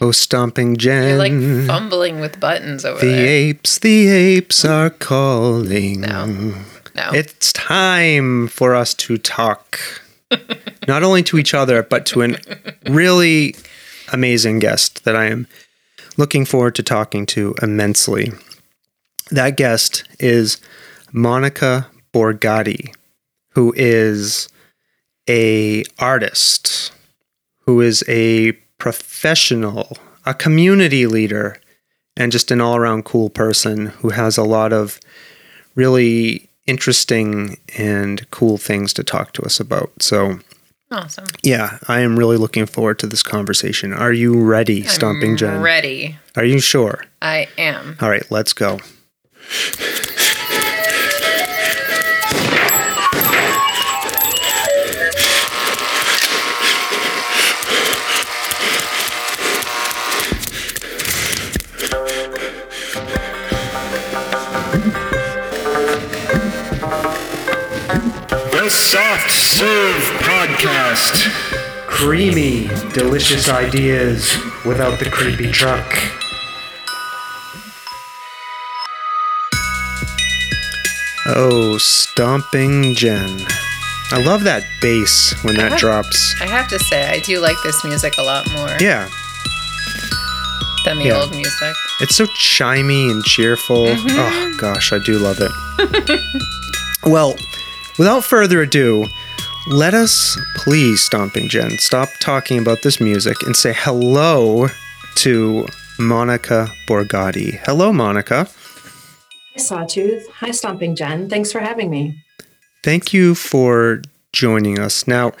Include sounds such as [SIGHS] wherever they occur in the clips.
Oh, stomping Jen. You're like fumbling with buttons over the there. The apes, the apes are calling. No. No. It's time for us to talk. [LAUGHS] Not only to each other, but to an really amazing guest that I am looking forward to talking to immensely. That guest is Monica Borgatti, who is a artist, who is a professional, a community leader, and just an all-around cool person who has a lot of really interesting and cool things to talk to us about. So, awesome. yeah, I am really looking forward to this conversation. Are you ready, Stomping I'm Jen? Ready. Are you sure? I am. All right, let's go. Soft Serve Podcast. Creamy, delicious ideas without the creepy truck. Oh, Stomping Jen. I love that bass when that drops. I have to say, I do like this music a lot more Yeah, than the Yeah. old music. it's so chimey and cheerful. Mm-hmm. Oh, gosh, I do love it. [LAUGHS] well, without further ado, let us please, Stomping Jen, stop talking about this music and say hello to Monica Borgatti. Hello, Monica. Hi, Sawtooth. Hi, Stomping Jen. Thanks for having me. Thank you for joining us. Now,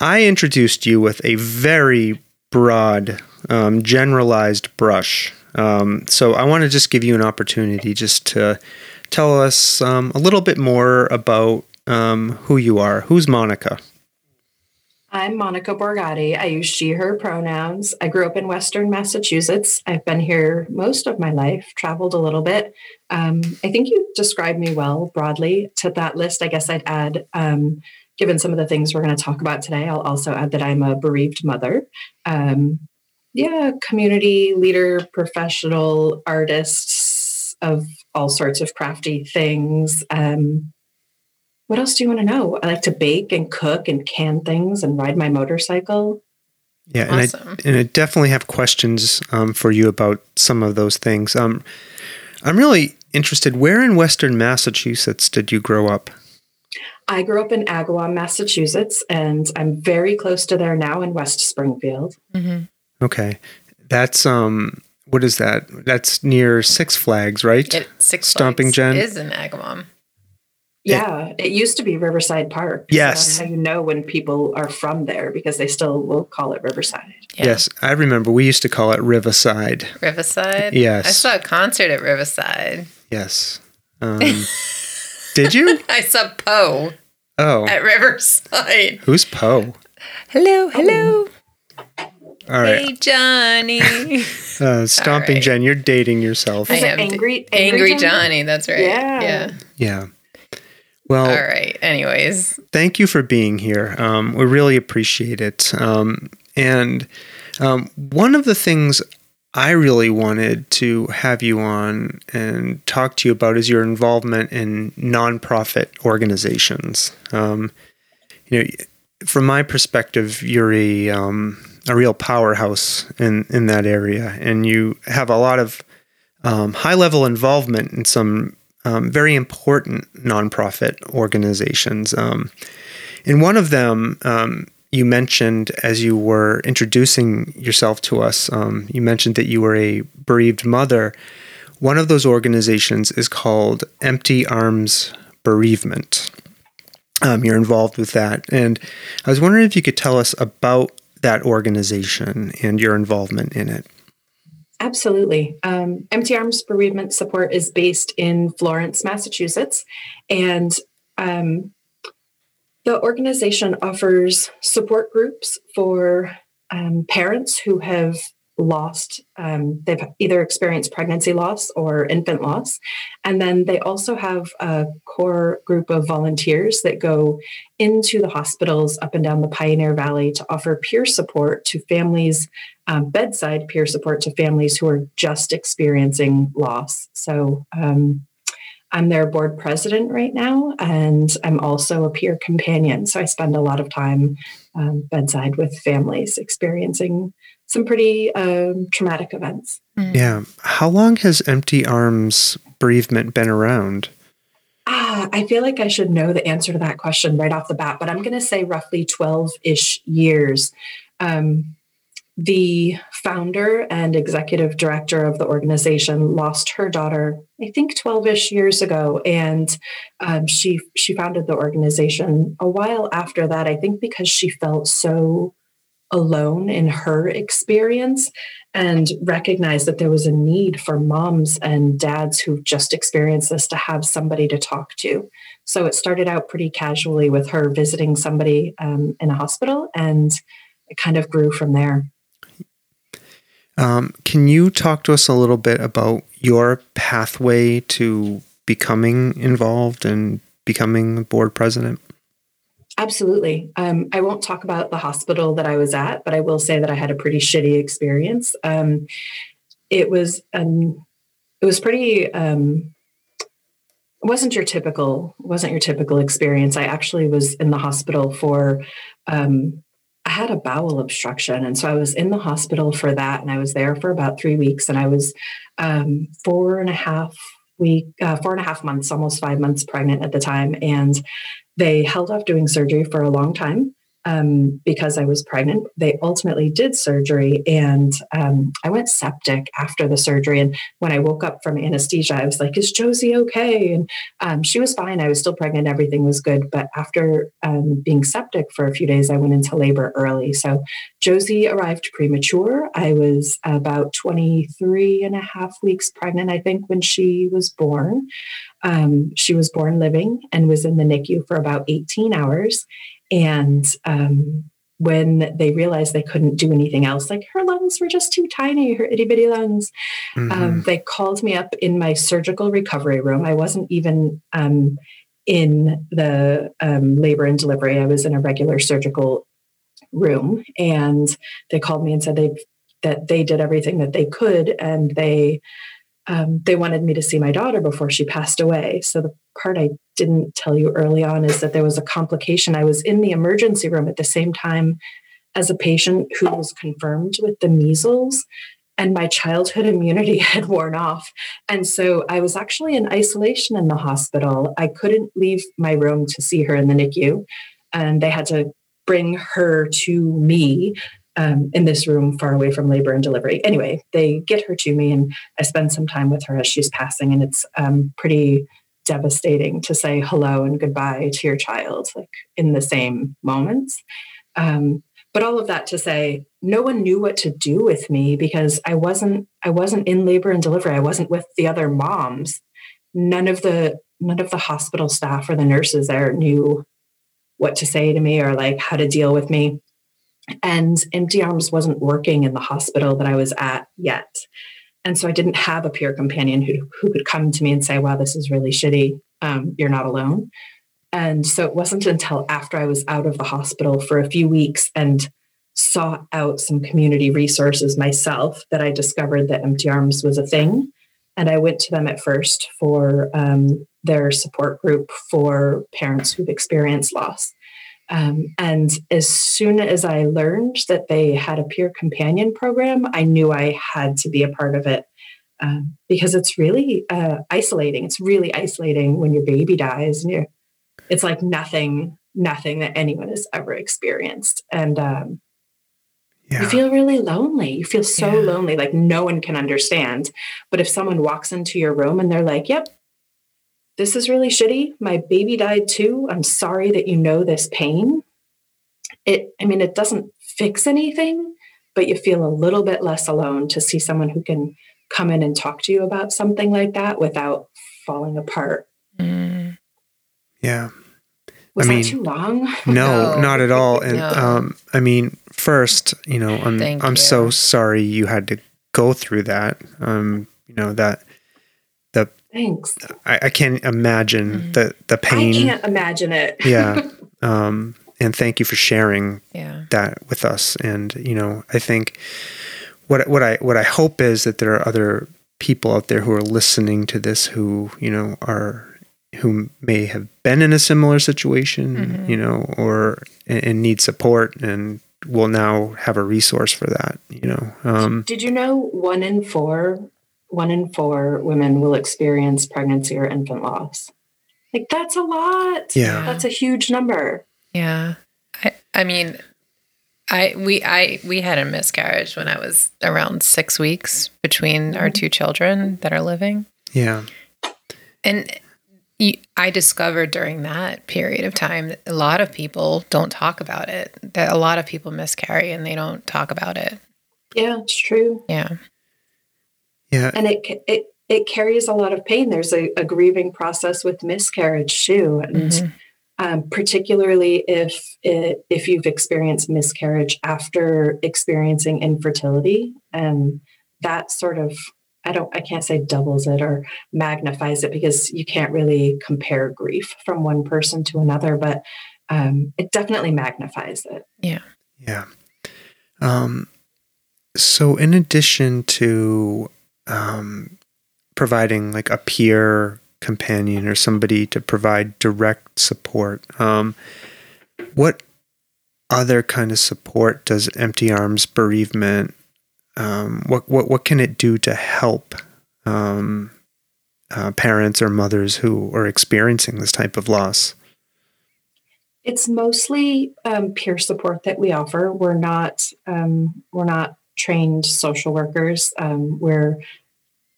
I introduced you with a very broad, um, generalized brush. Um, so I want to just give you an opportunity just to tell us um, a little bit more about um, who you are. Who's Monica? I'm Monica Borgatti. I use she, her pronouns. I grew up in Western Massachusetts. I've been here most of my life, traveled a little bit. Um, I think you described me well broadly. To that list, I guess I'd add, um, given some of the things we're going to talk about today, I'll also add that I'm a bereaved mother. Um, yeah, community leader, professional, artists of all sorts of crafty things. Um, what else do you want to know? I like to bake and cook and can things and ride my motorcycle. Yeah, and I and I definitely have questions um, for you about some of those things. Um, I'm really interested. Where in Western Massachusetts did you grow up? I grew up in Agawam, Massachusetts, and I'm very close to there now in West Springfield. hmm Okay, that's um, what is that? That's near Six Flags, right? It, Six Stomping Flags Jen? is in Agawam. Yeah, it used to be Riverside Park. So Yes. that's how you know when people are from there because they still will call it Riverside. Yeah. Yes, I remember. We used to call it Riverside. Riverside. Yes. I saw a concert at Riverside. Yes. Um, did you? [LAUGHS] I saw Poe Oh, at Riverside. who's Poe? Hello, hello. All right, Hey, Johnny. [LAUGHS] uh, Stomping right. Jen, you're dating yourself. I Is it am angry, Angry Johnny. That's right. Yeah. Yeah. Yeah. Well, All right. Anyways, thank you for being here. Um, we really appreciate it. Um, and um, one of the things I really wanted to have you on and talk to you about is your involvement in nonprofit organizations. Um, you know, from my perspective, you're a um, a real powerhouse in in that area, and you have a lot of um, high level involvement in some um, very important nonprofit organizations. Um, and one of them um, you mentioned as you were introducing yourself to us, um, you mentioned that you were a bereaved mother. One of those organizations is called Empty Arms Bereavement. um, you're involved with that. And I was wondering if you could tell us about that organization and your involvement in it. Absolutely. Um, Empty Arms Bereavement Support is based in Florence, Massachusetts. And um, the organization offers support groups for um, parents who have lost, um, they've either experienced pregnancy loss or infant loss. And then they also have a core group of volunteers that go into the hospitals up and down the Pioneer Valley to offer peer support to families, um, bedside peer support to families who are just experiencing loss. So, um, I'm their board president right now, and I'm also a peer companion. So I spend a lot of time um, bedside with families experiencing some pretty um, traumatic events. Mm. Yeah. How long has Empty Arms bereavement been around? Ah, I feel like I should know the answer to that question right off the bat, but I'm going to say roughly 12 ish years. Um, the founder and executive director of the organization lost her daughter, I think 12 ish years ago. And um, she, she founded the organization a while after that, I think because she felt so alone in her experience and recognized that there was a need for moms and dads who just experienced this to have somebody to talk to. So it started out pretty casually with her visiting somebody um, in a hospital and it kind of grew from there. Um, can you talk to us a little bit about your pathway to becoming involved and becoming board president? Absolutely. Um, I won't talk about the hospital that I was at, but I will say that I had a pretty shitty experience. Um, it was um, it was pretty. Um, wasn't your typical wasn't your typical experience. I actually was in the hospital for. Um, I had a bowel obstruction, and so I was in the hospital for that, and I was there for about three weeks, and I was um, four and a half week, uh, four and a half months, almost five months pregnant at the time, and they held off doing surgery for a long time um, because I was pregnant. They ultimately did surgery, and um, I went septic after the surgery. And when I woke up from anesthesia, I was like, "Is Josie okay?" And um, she was fine. I was still pregnant. Everything was good. But after um, being septic for a few days, I went into labor early. So Josie arrived premature. I was about 23 and a half weeks pregnant, I think, when she was born. Um, she was born living and was in the NICU for about 18 hours. And um, when they realized they couldn't do anything else, like her lungs were just too tiny, her itty bitty lungs, um, mm-hmm. um, they called me up in my surgical recovery room. I wasn't even um, in the um, labor and delivery, I was in a regular surgical room. And they called me and said they that they did everything that they could and they um, they wanted me to see my daughter before she passed away. So the part I didn't tell you early on is that there was a complication. I was in the emergency room at the same time as a patient who was confirmed with the measles, and my childhood immunity [LAUGHS] had worn off. And so I was actually in isolation in the hospital. I couldn't leave my room to see her in the NICU, and they had to bring her to me um, in this room far away from labor and delivery. Anyway, they get her to me, and I spend some time with her as she's passing, and it's um, pretty devastating to say hello and goodbye to your child like in the same moments. Um, but all of that to say, no one knew what to do with me because I wasn't I wasn't in labor and delivery. I wasn't with the other moms. None of the none of the hospital staff or the nurses there knew what to say to me or like how to deal with me. And Empty Arms wasn't working in the hospital that I was at yet. And so I didn't have a peer companion who, who could come to me and say, wow, this is really shitty. Um, you're not alone. And so it wasn't until after I was out of the hospital for a few weeks and sought out some community resources myself that I discovered that Empty Arms was a thing. And I went to them at first for um, their support group for parents who've experienced loss. Um, and as soon as I learned that they had a peer companion program, I knew I had to be a part of it um, because it's really uh, isolating. It's really isolating when your baby dies, and you're, it's like nothing, nothing that anyone has ever experienced. And um, yeah. you feel really lonely. You feel so yeah. lonely, like no one can understand. But if someone walks into your room and they're like, "Yep, this is really shitty. My baby died too. I'm sorry that you know this pain. It, I mean, it doesn't fix anything, but you feel a little bit less alone to see someone who can come in and talk to you about something like that without falling apart. Mm. Yeah. Was I that mean, too long? [LAUGHS] No, No. not at all. And No. um, I mean, first, you know, I'm Thank I'm you. so sorry you had to go through that. Um, you know that the Thanks. I, I can't imagine Mhm. the the pain. I can't imagine it. Yeah. [LAUGHS] Um, and thank you for sharing Yeah. that with us. And you know, I think what what I what I hope is that there are other people out there who are listening to this who you know are who may have been in a similar situation, Mhm. you know, or and, and need support, and will now have a resource for that. You know, um, Did you know one in four, one in four women will experience pregnancy or infant loss? Like that's a lot. Yeah. That's a huge number. Yeah. I I mean I we I we had a miscarriage when I was around 6 weeks between our mm-hmm. two children that are living. yeah, And you, I discovered during that period of time that a lot of people don't talk about it. That a lot of people miscarry and they don't talk about it. Yeah, it's true. Yeah. Yeah, And it it it carries a lot of pain. There's a, a grieving process with miscarriage too, and Mhm. um, particularly if it, if you've experienced miscarriage after experiencing infertility, and that sort of I don't I can't say doubles it or magnifies it because you can't really compare grief from one person to another, but um, it definitely magnifies it. Yeah. Yeah. Um, so, in addition to um, providing like a peer companion or somebody to provide direct support, um, what other kind of support does Empty Arms Bereavement? Um, what what what can it do to help um, uh, parents or mothers who are experiencing this type of loss? It's mostly um, peer support that we offer. We're not um, we're not trained social workers. Um, we're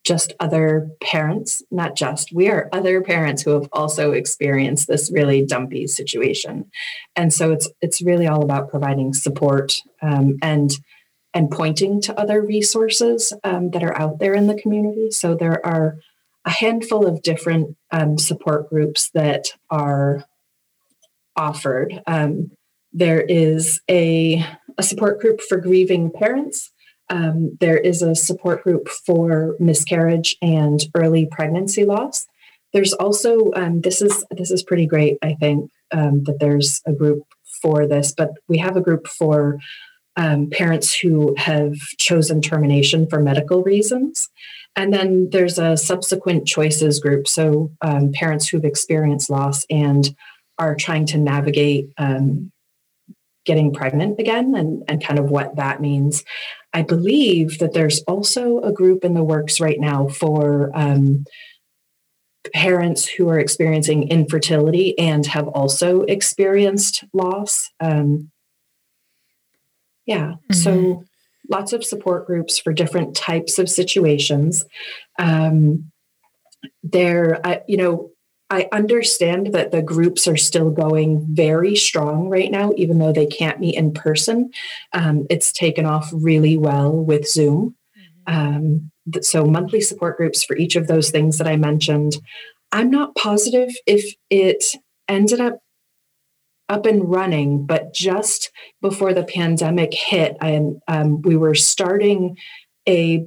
just other parents, not just we are other parents who have also experienced this really dumpy situation, and so it's it's really all about providing support um, and and pointing to other resources um, that are out there in the community. So there are a handful of different um, support groups that are offered. Um, there is a, a support group for grieving parents. Um, there is a support group for miscarriage and early pregnancy loss. There's also um, this is this is pretty great. I think um, that there's a group for this, but we have a group for um, parents who have chosen termination for medical reasons. And then there's a subsequent choices group. So um, parents who've experienced loss and are trying to navigate um, getting pregnant again and, and kind of what that means. I believe that there's also a group in the works right now for um, parents who are experiencing infertility and have also experienced loss. Um, yeah, so lots of support groups for different types of situations. Um, there, I, you know, I understand that the groups are still going very strong right now, even though they can't meet in person. Um, it's taken off really well with Zoom. Um, so, monthly support groups for each of those things that I mentioned. I'm not positive if it ended up up and running, but just before the pandemic hit, I, um, we were starting a,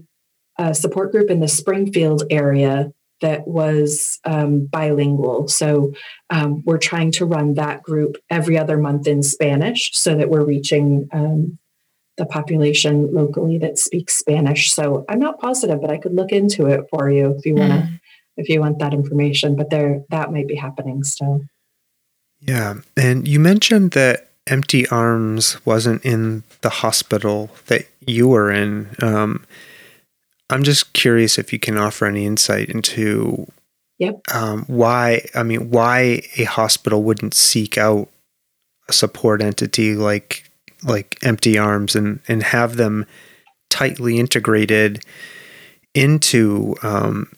a support group in the Springfield area that was um, bilingual. So um, we're trying to run that group every other month in Spanish so that we're reaching um, the population locally that speaks Spanish. So I'm not positive, but I could look into it for you if you want to, Mm. if you want that information. But there, that might be happening still. Yeah. And you mentioned that Empty Arms wasn't in the hospital that you were in. Um, I'm just curious if you can offer any insight into Yep. um, why, I mean, why a hospital wouldn't seek out a support entity like like Empty Arms and, and have them tightly integrated into um,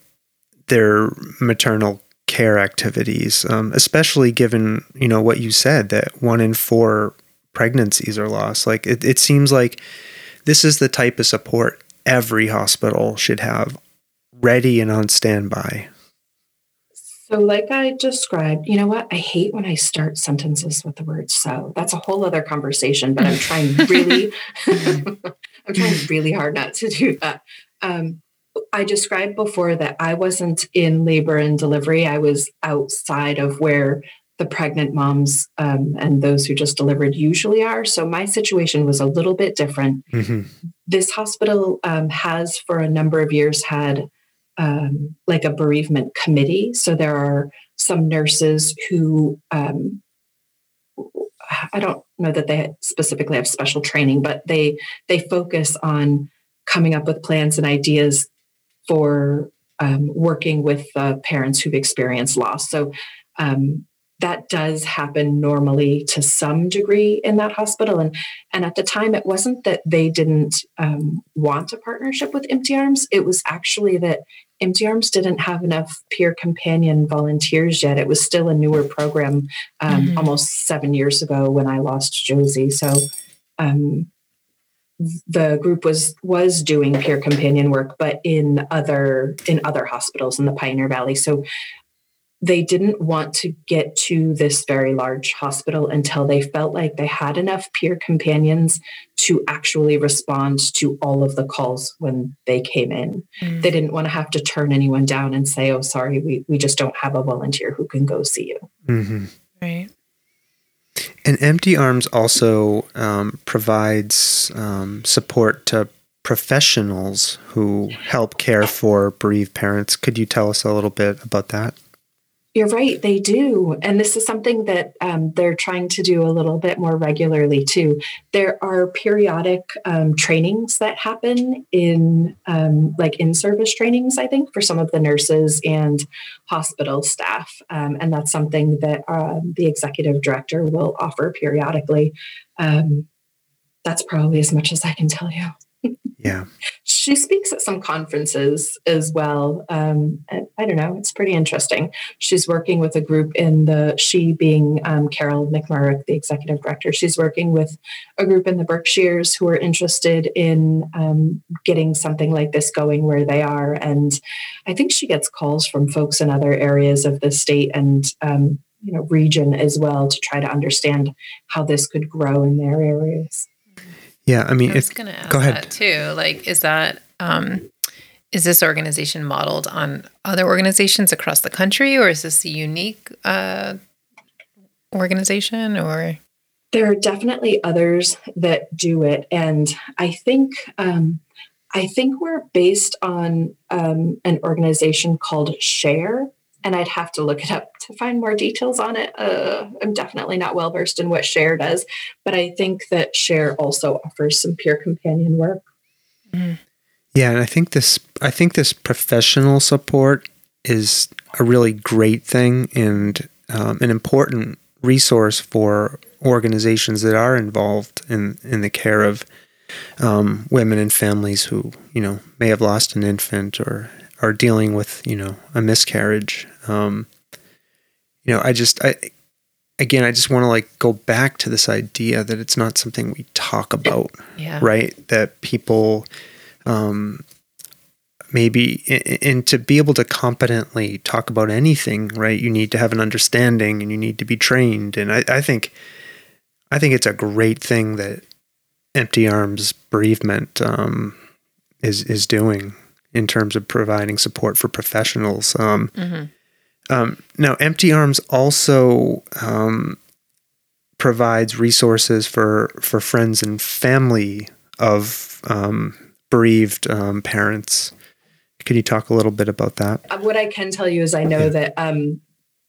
their maternal care activities, um, especially given you know what you said that one in four pregnancies are lost. Like it, it seems like this is the type of support every hospital should have ready and on standby. So, like I described, you know what? I hate when I start sentences with the word so. That's a whole other conversation, but I'm trying [LAUGHS] really, [LAUGHS] I'm trying really hard not to do that. Um, I described before that I wasn't in labor and delivery. I was outside of where the pregnant moms um, and those who just delivered usually are. So my situation was a little bit different. Mm-hmm. This hospital um, has, for a number of years, had um, like a bereavement committee. So there are some nurses who um, I don't know that they specifically have special training, but they they focus on coming up with plans and ideas for um, working with uh, parents who've experienced loss. So um, that does happen normally to some degree in that hospital. And and at the time it wasn't that they didn't um, want a partnership with empty arms. It was actually that empty arms didn't have enough peer companion volunteers yet. It was still a newer program um, mm-hmm. almost seven years ago when i lost josie. So um, the group was was doing peer companion work but in other in other hospitals in the pioneer valley. So they didn't want to get to this very large hospital until they felt like they had enough peer companions to actually respond to all of the calls when they came in. Mm. They didn't want to have to turn anyone down and say, oh, sorry, we, we just don't have a volunteer who can go see you. Mm-hmm. Right. And Empty Arms also um, provides um, support to professionals who help care for bereaved parents. Could you tell us a little bit about that? You're right, they do. And this is something that um, they're trying to do a little bit more regularly too. There are periodic um, trainings that happen in, um, like in service trainings, I think, for some of the nurses and hospital staff. Um, and that's something that uh, the executive director will offer periodically. Um, that's probably as much as I can tell you. Yeah. she speaks at some conferences as well. Um, I don't know, it's pretty interesting. She's working with a group in the, she being um, Carol McMurrich, the executive director, she's working with a group in the Berkshires who are interested in um, getting something like this going where they are. And I think she gets calls from folks in other areas of the state and um, you know region as well to try to understand how this could grow in their areas. Yeah, I mean, I was going to ask go ahead. that too. Like, is that um, is this organization modeled on other organizations across the country, or is this a unique uh, organization? Or there are definitely others that do it, and I think um, I think we're based on um, an organization called Share, and I'd have to look it up to find more details on it. Uh, I'm definitely not well versed in what Share does, but I think that Share also offers some peer companion work. Mm-hmm. Yeah, and I think this I think this professional support is a really great thing and um, an important resource for organizations that are involved in in the care of um, women and families who you know may have lost an infant or are dealing with you know a miscarriage um, you know i just i again i just want to like go back to this idea that it's not something we talk about yeah. right that people um, maybe and to be able to competently talk about anything right you need to have an understanding and you need to be trained and i, I think i think it's a great thing that empty arms bereavement um, is is doing in terms of providing support for professionals. Um, mm-hmm. Um, now, Empty Arms also um, provides resources for for friends and family of um, bereaved um, parents. Could you talk a little bit about that? Uh, what I can tell you is I know yeah. that um,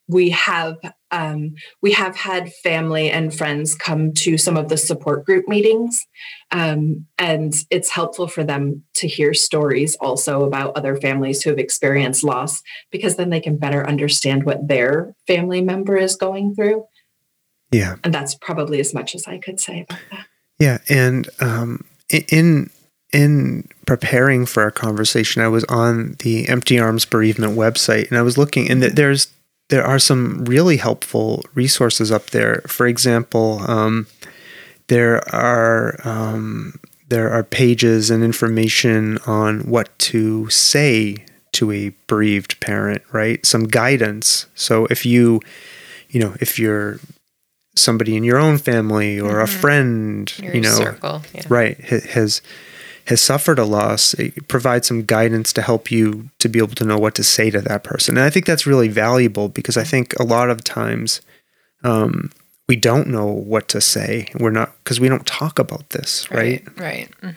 we have um, we have had family and friends come to some of the support group meetings um, and it's helpful for them to hear stories also about other families who have experienced loss because then they can better understand what their family member is going through. Yeah. And that's probably as much as i could say about that. Yeah and um, in in preparing for our conversation i was on the empty arms bereavement website and i was looking and there's there are some really helpful resources up there. For example, um, there are um, there are pages and information on what to say to a bereaved parent, right? Some guidance. So if you, you know, if you're somebody in your own family or mm-hmm. a friend, your you know, circle, yeah. right, has has suffered a loss, it provides some guidance to help you to be able to know what to say to that person. And I think that's really valuable because I think a lot of times um, we don't know what to say. We're not because we don't talk about this, right? Right. right. Mm.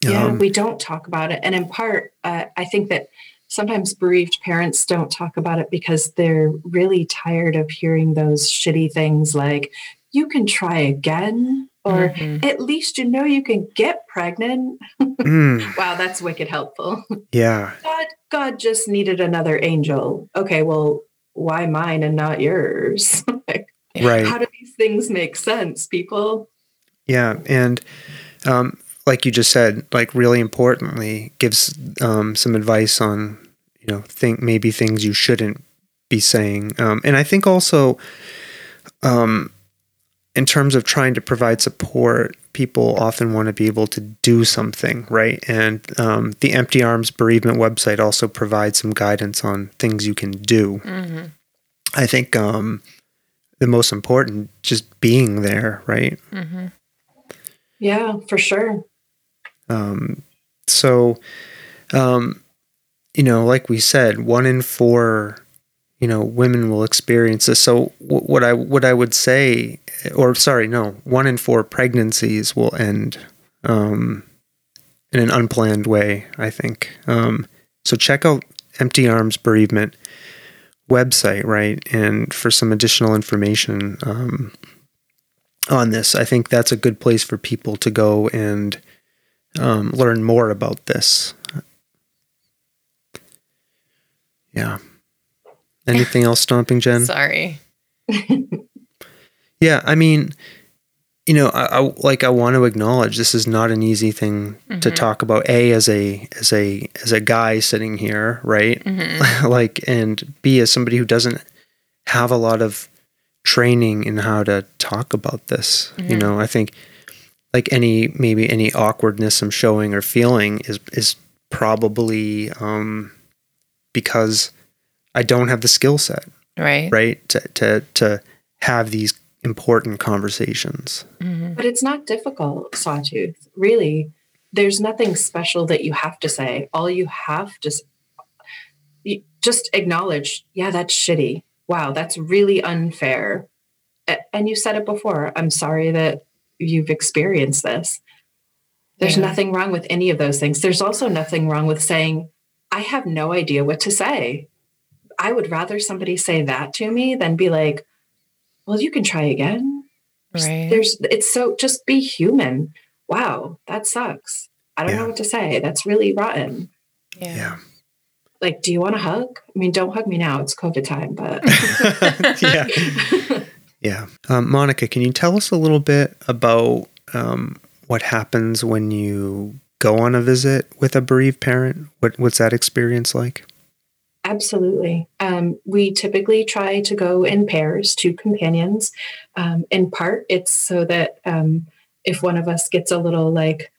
Yeah, um, we don't talk about it, and in part, uh, I think that sometimes bereaved parents don't talk about it because they're really tired of hearing those shitty things like you can try again or mm-hmm. at least you know you can get pregnant. Mm. [LAUGHS] wow, that's wicked helpful. Yeah. [LAUGHS] God God just needed another angel. Okay, well, why mine and not yours? [LAUGHS] like, right. How do these things make sense, people? Yeah, and um, like you just said, like really importantly, gives um, some advice on you know think maybe things you shouldn't be saying, um, and I think also um, in terms of trying to provide support, people often want to be able to do something, right? And um, the Empty Arms Bereavement website also provides some guidance on things you can do. Mm-hmm. I think um, the most important, just being there, right? Mm-hmm. Yeah, for sure. Um, so, um, you know, like we said, one in four you know women will experience this. So what i what i would say or sorry no one in four pregnancies will end um, in an unplanned way i think. Um, so check out empty arms bereavement website right and for some additional information um, on this. I think that's a good place for people to go and um, learn more about this. Yeah Anything else stomping, Jen? Sorry. [LAUGHS] yeah, I mean, you know, I, I, like I want to acknowledge this is not an easy thing mm-hmm. to talk about. A as a as a as a guy sitting here, right? Mm-hmm. [LAUGHS] like, and B as somebody who doesn't have a lot of training in how to talk about this. Mm-hmm. You know, I think like any maybe any awkwardness I'm showing or feeling is is probably um, because I don't have the skill set. Right. Right. To, to, to have these important conversations. Mm-hmm. But it's not difficult, Sawtooth. Really, there's nothing special that you have to say. All you have to you just acknowledge, yeah, that's shitty. Wow, that's really unfair. And you said it before. I'm sorry that you've experienced this. There's yeah. nothing wrong with any of those things. There's also nothing wrong with saying, I have no idea what to say. I would rather somebody say that to me than be like, well, you can try again. Right. There's, it's so just be human. Wow, that sucks. I don't yeah. know what to say. That's really rotten. Yeah. yeah. Like, do you want a hug? I mean, don't hug me now. It's COVID time, but [LAUGHS] [LAUGHS] yeah. yeah. Um, Monica, can you tell us a little bit about um, what happens when you go on a visit with a bereaved parent? What, what's that experience like? Absolutely. Um, we typically try to go in pairs, two companions. Um, in part, it's so that um, if one of us gets a little like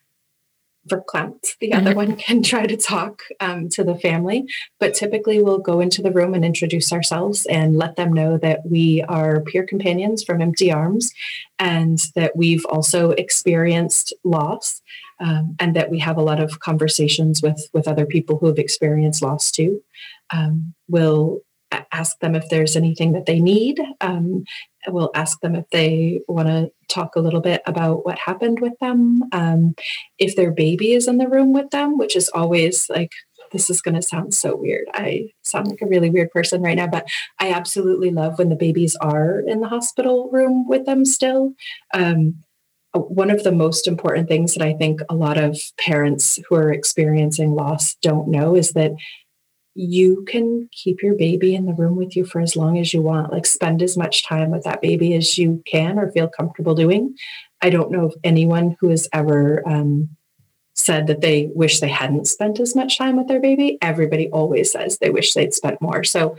verklempt, the mm-hmm. other one can [LAUGHS] try to talk um, to the family. But typically, we'll go into the room and introduce ourselves and let them know that we are peer companions from Empty Arms and that we've also experienced loss. Um, and that we have a lot of conversations with with other people who have experienced loss too um, we'll ask them if there's anything that they need. Um, we'll ask them if they want to talk a little bit about what happened with them. Um, if their baby is in the room with them, which is always like, this is going to sound so weird. I sound like a really weird person right now, but I absolutely love when the babies are in the hospital room with them still. Um, one of the most important things that I think a lot of parents who are experiencing loss don't know is that you can keep your baby in the room with you for as long as you want. Like spend as much time with that baby as you can or feel comfortable doing. I don't know of anyone who has ever um, said that they wish they hadn't spent as much time with their baby. Everybody always says they wish they'd spent more. So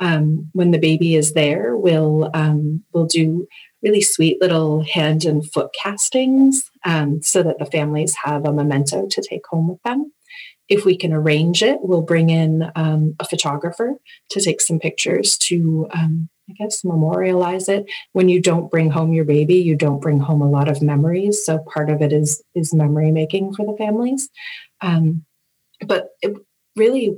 Um, when the baby is there, we'll um, we'll do really sweet little hand and foot castings um, so that the families have a memento to take home with them. If we can arrange it, we'll bring in um, a photographer to take some pictures to, um, I guess, memorialize it. When you don't bring home your baby, you don't bring home a lot of memories. So part of it is is memory making for the families. Um, but it really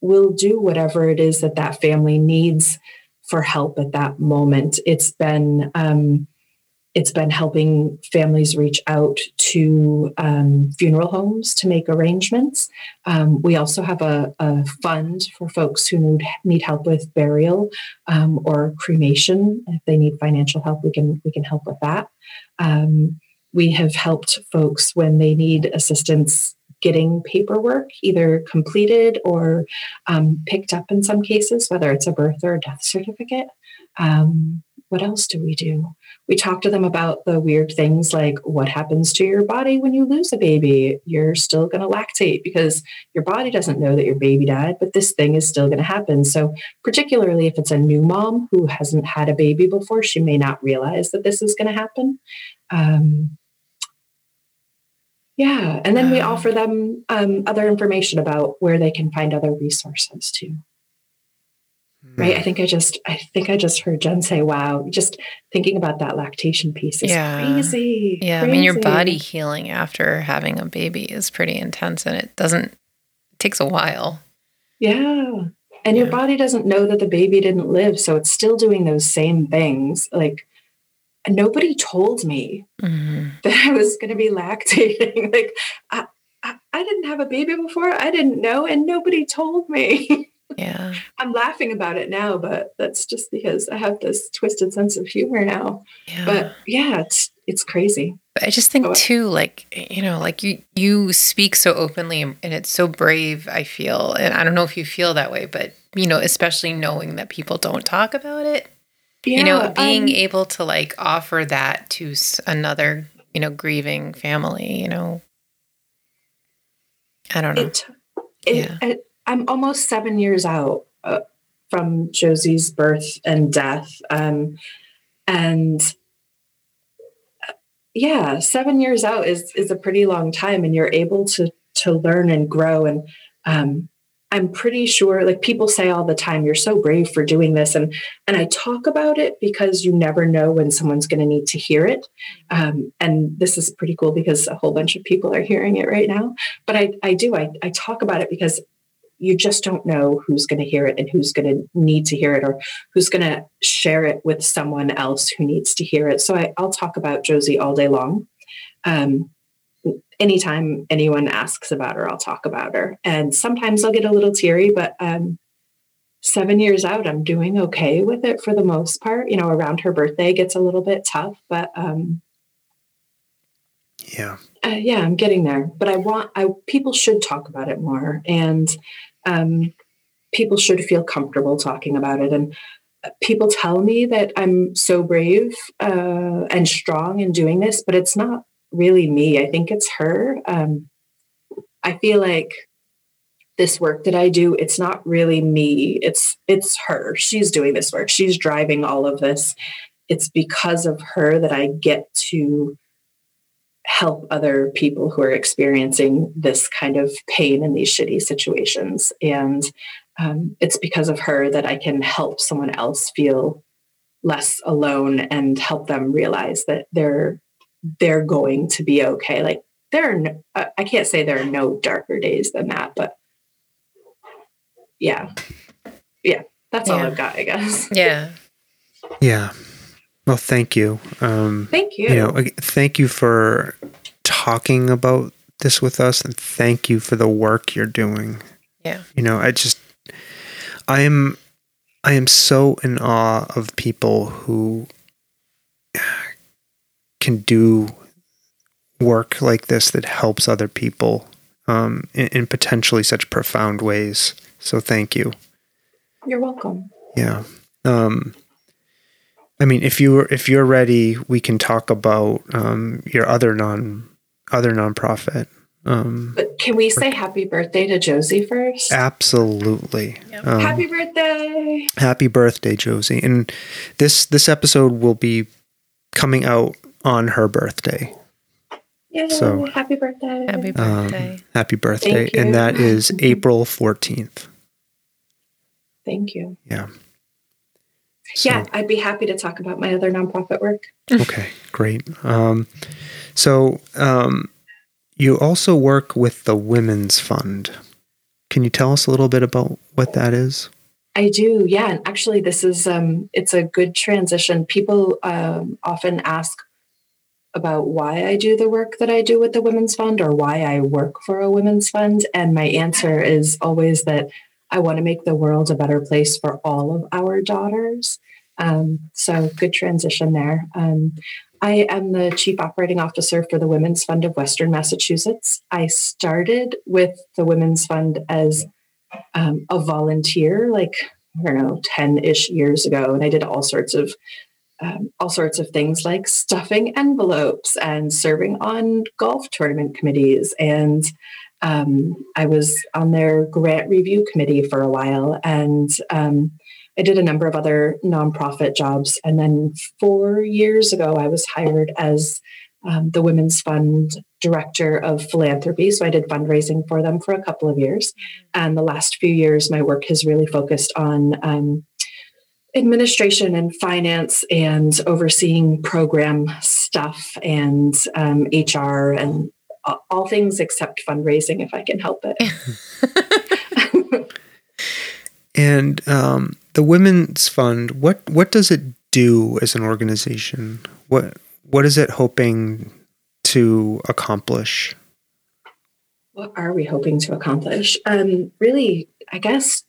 will do whatever it is that that family needs for help at that moment. It's been um, it's been helping families reach out to um, funeral homes to make arrangements. Um, we also have a, a, fund for folks who need, need help with burial um, or cremation. If they need financial help, we can we can help with that. Um, we have helped folks when they need assistance getting paperwork either completed or um, picked up in some cases, whether it's a birth or a death certificate. Um, what else do we do? We talk to them about the weird things like what happens to your body when you lose a baby. You're still going to lactate because your body doesn't know that your baby died, but this thing is still going to happen. So, particularly if it's a new mom who hasn't had a baby before, she may not realize that this is going to happen. Um, yeah, and then we offer them um, other information about where they can find other resources too. Right. I think I just I think I just heard Jen say, wow, just thinking about that lactation piece is yeah. crazy. Yeah. Crazy. I mean your body healing after having a baby is pretty intense and it doesn't it takes a while. Yeah. And yeah. your body doesn't know that the baby didn't live. So it's still doing those same things. Like nobody told me mm-hmm. [LAUGHS] that I was going to be lactating. [LAUGHS] like I, I, I didn't have a baby before. I didn't know, and nobody told me. [LAUGHS] Yeah. I'm laughing about it now, but that's just because I have this twisted sense of humor now. Yeah. But yeah, it's it's crazy. But I just think oh, too, like you know, like you you speak so openly and it's so brave. I feel, and I don't know if you feel that way, but you know, especially knowing that people don't talk about it. Yeah, you know, being um, able to like offer that to another, you know, grieving family. You know, I don't know. It, it, yeah. It, I'm almost seven years out uh, from Josie's birth and death. Um, and uh, yeah, seven years out is, is a pretty long time and you're able to, to learn and grow. And, um, I'm pretty sure like people say all the time, you're so brave for doing this. And, and I talk about it because you never know when someone's going to need to hear it. Um, and this is pretty cool because a whole bunch of people are hearing it right now. But I, I do, I, I talk about it because you just don't know who's going to hear it and who's going to need to hear it or who's going to share it with someone else who needs to hear it. So I, will talk about Josie all day long. Um, anytime anyone asks about her, I'll talk about her. And sometimes I'll get a little teary, but um, seven years out, I'm doing okay with it for the most part. You know, around her birthday gets a little bit tough, but um, yeah. Uh, yeah, I'm getting there, but I want I people should talk about it more, and um, people should feel comfortable talking about it. And people tell me that I'm so brave uh, and strong in doing this, but it's not really me. I think it's her. Um, I feel like this work that I do, it's not really me. It's it's her. She's doing this work. She's driving all of this. It's because of her that I get to help other people who are experiencing this kind of pain in these shitty situations. And um, it's because of her that I can help someone else feel less alone and help them realize that they're they're going to be okay. Like there are, no, I can't say there are no darker days than that, but yeah, yeah, that's yeah. all I've got, I guess. Yeah. Yeah. Well, thank you. Um, thank you. You know, thank you for talking about this with us, and thank you for the work you're doing. Yeah. You know, I just, I am, I am so in awe of people who can do work like this that helps other people um, in, in potentially such profound ways. So thank you. You're welcome. Yeah. Um, I mean, if you if you're ready, we can talk about um, your other non other nonprofit. Um, But can we say happy birthday to Josie first? absolutely. Yep. Um, happy birthday. happy birthday, Josie! And this this episode will be coming out on her birthday. Yay, so- happy birthday. Happy Um, birthday. happy birthday, Thank you. and that is [LAUGHS] April fourteenth. Thank you. Yeah. So- yeah, I'd be happy to talk about my other nonprofit work. Okay, great. Um, so um, you also work with the Women's Fund. Can you tell us a little bit about what that is? I do, yeah. And actually, this is um, it's a good transition. People um, often ask about why I do the work that I do with the Women's Fund or why I work for a Women's Fund, and my answer is always that I want to make the world a better place for all of our daughters. Um, so, good transition there. Um, I am the Chief Operating Officer for the Women's Fund of Western Massachusetts. I started with the Women's Fund as um, a volunteer, like I don't know, ten ish years ago, and I did all sorts of um, all sorts of things like stuffing envelopes and serving on golf tournament committees, and um, I was on their grant review committee for a while, and um, I did a number of other nonprofit jobs, and then four years ago, I was hired as um, the Women's Fund director of philanthropy. So I did fundraising for them for a couple of years. And the last few years, my work has really focused on um, administration and finance and overseeing program stuff and um, HR and all things except fundraising, if I can help it. [LAUGHS] And um, the Women's Fund, what what does it do as an organization? What what is it hoping to accomplish? what are we hoping to accomplish? Um, really, I guess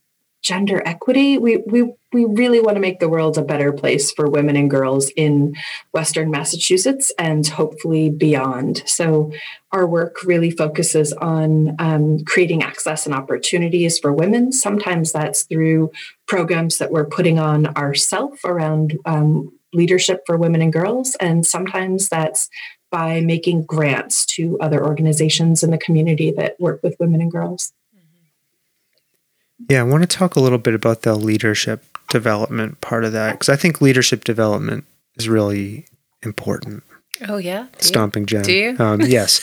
gender equity. We we we really want to make the world a better place for women and girls in Western Massachusetts and hopefully beyond. So our work really focuses on um, creating access and opportunities for women. Sometimes that's through programs that we're putting on ourselves around um, leadership for women and girls, and sometimes that's by making grants to other organizations in the community that work with women and girls. Yeah, I want to talk a little bit about the leadership development part of that because I think leadership development is really important. Oh yeah. Do you? Stomping Jen. Do you? [LAUGHS] Um, yes.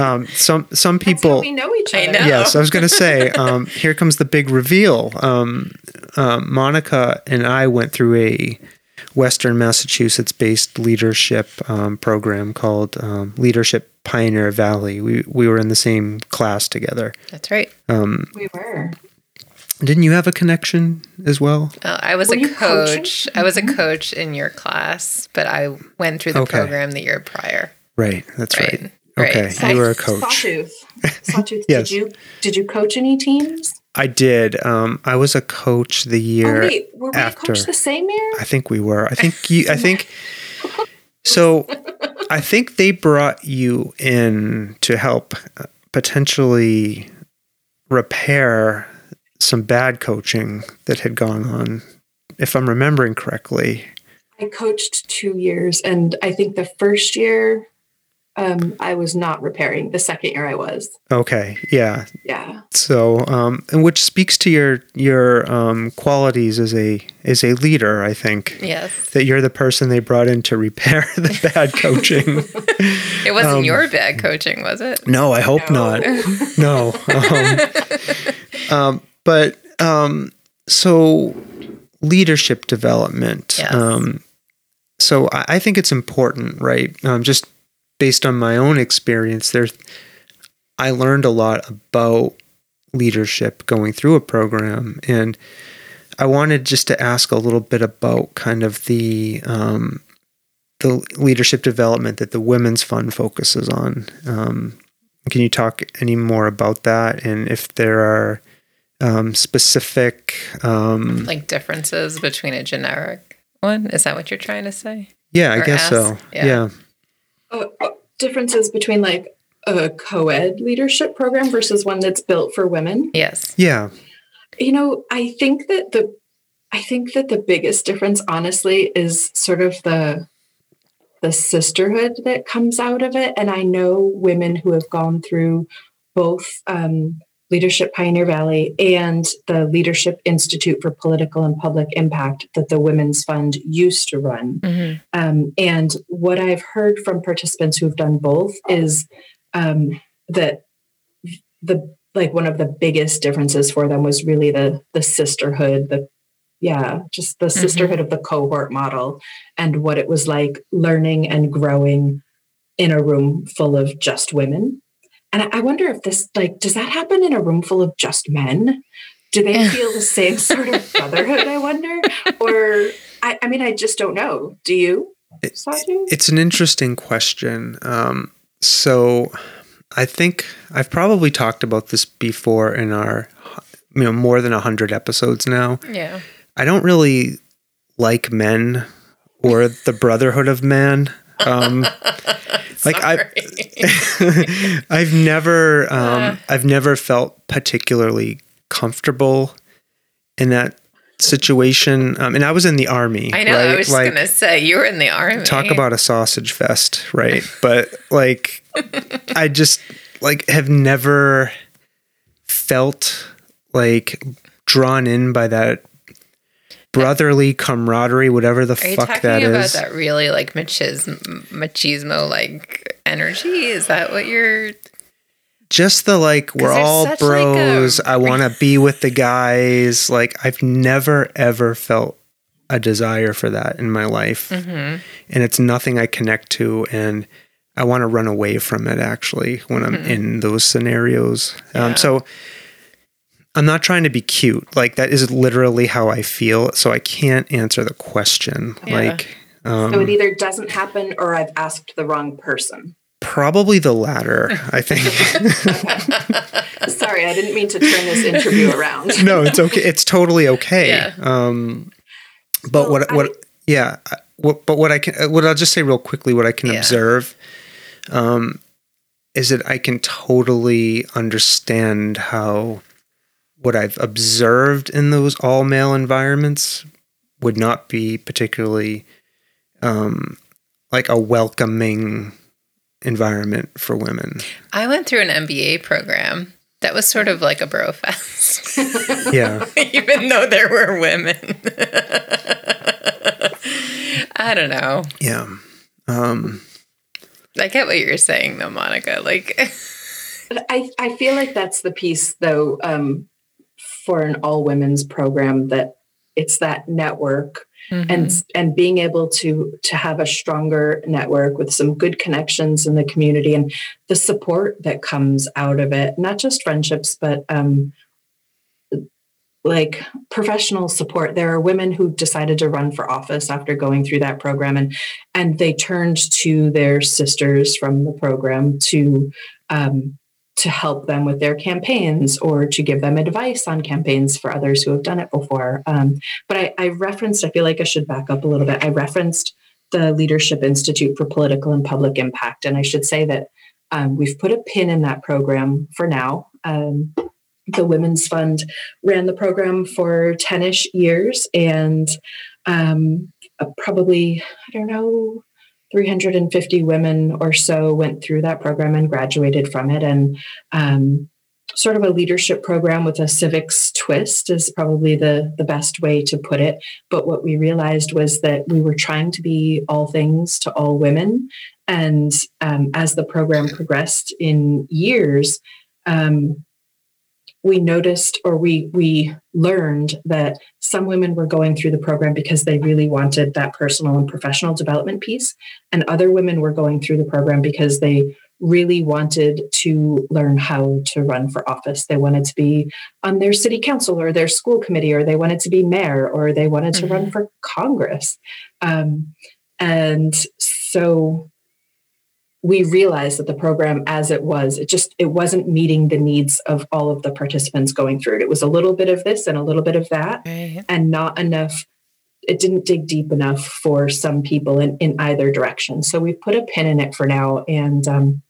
um, some some That's how people. we know each I other. know. Yes, I was going to say. Um, here comes the big reveal. Um, um, Monica and I went through a Western Massachusetts-based leadership um, program called um, Leadership Pioneer Valley. We we were in the same class together. That's right. Um, We were. Didn't you have a connection as well? Uh, I was Were a you coaching? coach. I was a coach in your class, but I went through the Okay. program the year prior. Right. That's right. Right. Okay. Right. You were a coach. Sawtooth. [LAUGHS] Sawtooth. Yes. Did you did you coach any teams? I did. Um, I was a coach the year. oh wait, were we after. a coach the same year? I think we were. I think you. I think. [LAUGHS] So, I think they brought you in to help uh, potentially repair some bad coaching that had gone on, if I'm remembering correctly. I coached two years, and I think the first year um, I was not repairing. The second year I was. Okay, yeah. Yeah. So, um, and which speaks to your your um, qualities as a as a leader, I think. Yes. That you're the person they brought in to repair the [LAUGHS] bad coaching. It wasn't Um, your bad coaching, was it? No, I hope No. not. No. [LAUGHS] But um, so leadership development. Yes. Um, so I, I think it's important, right? Um, just based on my own experience, there, I learned a lot about leadership going through a program, and I wanted just to ask a little bit about kind of the um, the leadership development that the Women's Fund focuses on. Um, can you talk any more about that, and if there are um, specific? Um, Like differences between a generic one? Is that what you're trying to say? yeah, I or guess so. Yeah. Yeah. Uh, uh, differences between like a co-ed leadership program versus one that's built for women. Yes. yeah, You know, I think that the I think that the biggest difference honestly is sort of the the sisterhood that comes out of it. And I know women who have gone through both um, Leadership Pioneer Valley and the Leadership Institute for Political and Public Impact that the Women's Fund used to run. Mm-hmm. Um, and what I've heard from participants who've done both is um, that the like one of the biggest differences for them was really the the sisterhood, the yeah, just the mm-hmm. sisterhood of the cohort model and what it was like learning and growing in a room full of just women. And I wonder if this, like, does that happen in a room full of just men? Do they [LAUGHS] feel the same sort of brotherhood, I wonder? Or, I, I mean, I just don't know. Do you? It, it's an interesting question. Um, so I think I've probably talked about this before in our, you know, more than 100 episodes now. Yeah. I don't really like men or the brotherhood of man. Um, [LAUGHS] like I, [LAUGHS] I've never, um, uh. I've never felt particularly comfortable in that situation. Um, and I was in the army. I know. Right? I was like, gonna say you were in the army. Talk about a sausage fest, right? [LAUGHS] but like, I just like have never felt like drawn in by that brotherly camaraderie, whatever the Are fuck that is. about that really like machismo, machismo like energy? Is that what you're? Just the like we're all bros. Like a... I want to be with the guys. Like I've never ever felt a desire for that in my life, mm-hmm. and it's nothing I connect to, and I want to run away from it. Actually, when I'm mm-hmm. in those scenarios, um, um, so I'm not trying to be cute. Like that is literally how I feel. So I can't answer the question. Yeah. Like, um, so it either doesn't happen or I've asked the wrong person. Probably the latter, I think. [LAUGHS] Sorry, I didn't mean to turn this interview around. [LAUGHS] no, it's okay. It's totally okay. Yeah. Um, but well, what, what, I, yeah, what, but what I can, what I'll just say real quickly, what I can yeah. observe, um, is that I can totally understand how what I've observed in those all male environments would not be particularly um, like a welcoming environment for women. I went through an MBA program that was sort of like a bro fest. [LAUGHS] yeah. [LAUGHS] Even though there were women. I don't know. Yeah. Um, I get what you're saying though, Monica. Like [LAUGHS] I, I feel like that's the piece though, um, for an all women's program that it's that network mm-hmm. and and being able to to have a stronger network with some good connections in the community and the support that comes out of it not just friendships but um like professional support there are women who decided to run for office after going through that program and and they turned to their sisters from the program to um, to help them with their campaigns or to give them advice on campaigns for others who have done it before. Um, but I, I referenced, I feel like I should back up a little bit. I referenced the Leadership Institute for Political and Public Impact. And I should say that um, we've put a pin in that program for now. Um, the Women's Fund ran the program for 10 ish years and um, uh, probably, I don't know, 350 women or so went through that program and graduated from it. And um, sort of a leadership program with a civics twist is probably the, the best way to put it. But what we realized was that we were trying to be all things to all women. And um, as the program progressed in years, um, we noticed or we we learned that some women were going through the program because they really wanted that personal and professional development piece. And other women were going through the program because they really wanted to learn how to run for office. They wanted to be on their city council or their school committee or they wanted to be mayor or they wanted to mm-hmm. run for congress. Um, and so we realized that the program as it was it just it wasn't meeting the needs of all of the participants going through it it was a little bit of this and a little bit of that right. and not enough it didn't dig deep enough for some people in, in either direction so we've put a pin in it for now and um,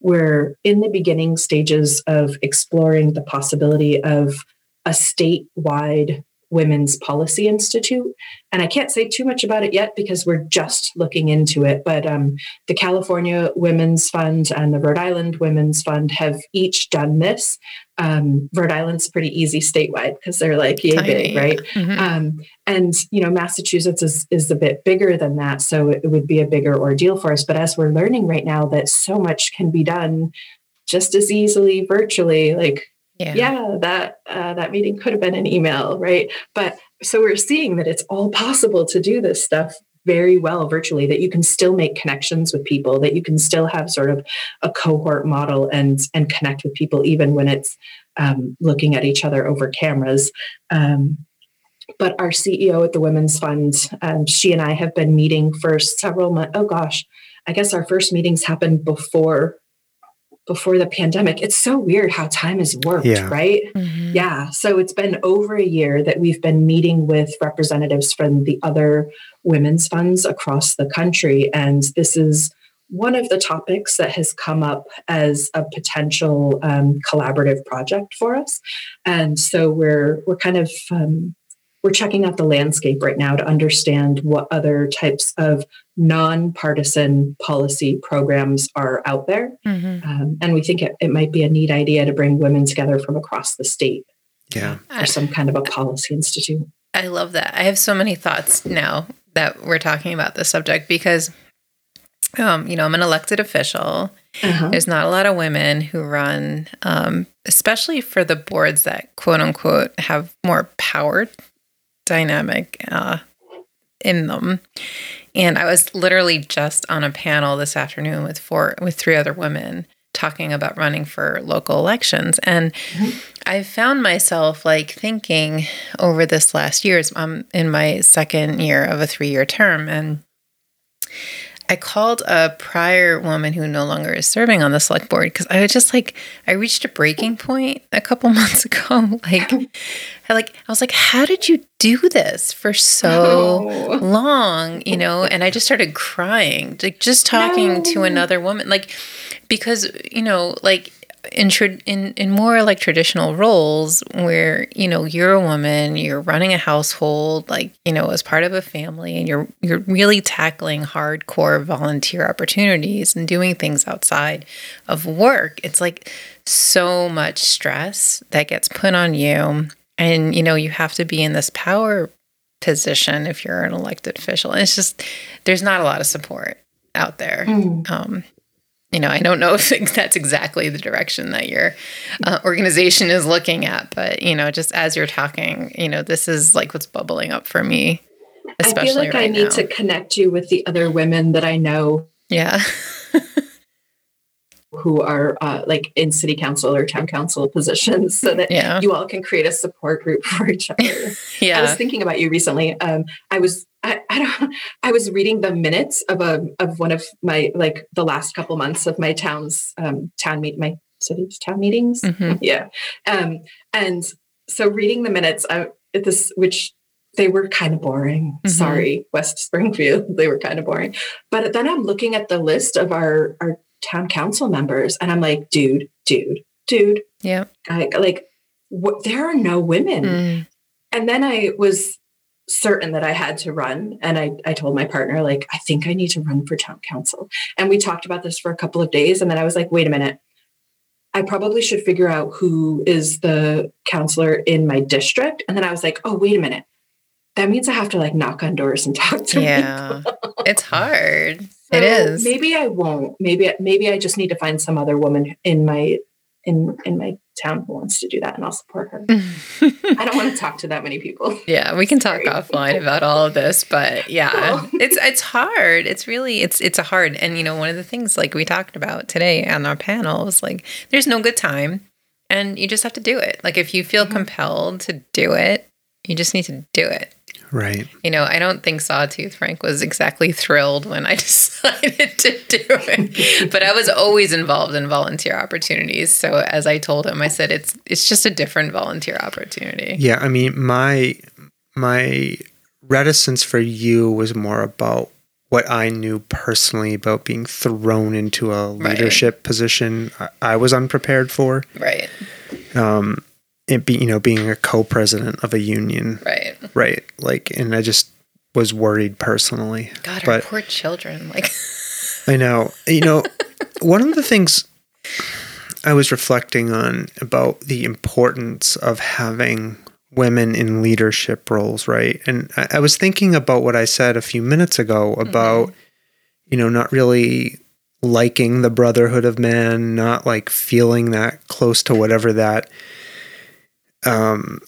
we're in the beginning stages of exploring the possibility of a statewide Women's Policy Institute. And I can't say too much about it yet because we're just looking into it. But um, the California Women's Fund and the Rhode Island Women's Fund have each done this. Um, Rhode Island's pretty easy statewide because they're like yay Tiny, big, right? Mhm. Um, and you know, Massachusetts is is a bit bigger than that, so it would be a bigger ordeal for us. But as we're learning right now that so much can be done just as easily virtually, like yeah. yeah, that uh, that meeting could have been an email, right? But so we're seeing that it's all possible to do this stuff very well virtually. That you can still make connections with people. That you can still have sort of a cohort model and and connect with people even when it's um, looking at each other over cameras. Um, but our CEO at the Women's Fund, um, she and I have been meeting for several months. Oh gosh, I guess our first meetings happened before before the pandemic. It's so weird how time has worked, Yeah. right? Mhm. Yeah. So it's been over a year that we've been meeting with representatives from the other women's funds across the country. And this is one of the topics that has come up as a potential um, collaborative project for us. And so we're we're kind of um, we're checking out the landscape right now to understand what other types of nonpartisan policy programs are out there. Mhm. Um, and we think it, it might be a neat idea to bring women together from across the state Yeah. for some kind of a policy institute. I love that. I have so many thoughts now that we're talking about this subject because, um, you know, I'm an elected official. Uh-huh. There's not a lot of women who run, um, especially for the boards that quote unquote have more power dynamic uh, in them. And I was literally just on a panel this afternoon with four with three other women talking about running for local elections. And I found myself like thinking over this last year, I'm in my second year of a three year term, and I called a prior woman who no longer is serving on the select board because I was just like, I reached a breaking point a couple [LAUGHS] months ago. Like, I like, I was like, how did you do this for so long? You know, and I just started crying, like just talking to another woman, like because you know, like in tra- in in more like traditional roles where you know you're a woman, you're running a household, like you know as part of a family, and you're you're really tackling hardcore volunteer opportunities and doing things outside of work. It's like so much stress that gets put on you, and you know you have to be in this power position if you're an elected official. And it's just there's not a lot of support out there Mm. um, you know, I don't know [LAUGHS] if that's exactly the direction that your uh, organization is looking at, but you know, just as you're talking, you know, this is like what's bubbling up for me, especially I feel like right I need now. to connect you with the other women that I know yeah, [LAUGHS] who are uh, like in city council or town council positions so that yeah, you all can create a support group [LAUGHS] for each other. Yeah. I was thinking about you recently. Um, I was I, I don't I was reading the minutes of a of one of my like the last couple months of my town's um, town meet my city's town meetings. Mhm. Yeah, um, and so reading the minutes, I, this which they were kind of boring. Mhm. Sorry, West Springfield, [LAUGHS] they were kind of boring. But then I'm looking at the list of our our town council members, and I'm like, dude, dude, dude, Yeah. I, like what, there are no women Mm. and then I was certain that I had to run. And I, I told my partner, like, I think I need to run for town council. And we talked about this for a couple of days. And then I was like, wait a minute. I probably should figure out who is the counselor in my district. And then I was like, oh, wait a minute. That means I have to like knock on doors and [LAUGHS] talk to Yeah. it's hard. [LAUGHS] So it is. Maybe I won't. Maybe maybe I just need to find some other woman in my in in my town who wants to do that, and I'll support her. [LAUGHS] I don't want to talk to that many people. Yeah, we can talk offline about all of this, but yeah, Cool. it's it's hard. It's really it's it's a hard. And you know, one of the things like we talked about today on our panel was like there's no good time and you just have to do it. Like if you feel Mhm. compelled to do it, you just need to do it. Right. You know, I don't think Sawtooth Frank was exactly thrilled when I [LAUGHS] decided to do it, but I was always involved in volunteer opportunities. So as I told him, I said it's it's just a different volunteer opportunity. Yeah, I mean, my my reticence for you was more about what I knew personally about being thrown into a Right. leadership position I, I was unprepared for. Right. Um, it be you know being a co-president of a union, Right. right? Like, and I just was worried personally. God, our but poor children. Like, I know, you know, [LAUGHS] one of the things I was reflecting on about the importance of having women in leadership roles, right? And I, I was thinking about what I said a few minutes ago mm-hmm. about, you know, not really liking the brotherhood of man, not like feeling that close to whatever that um,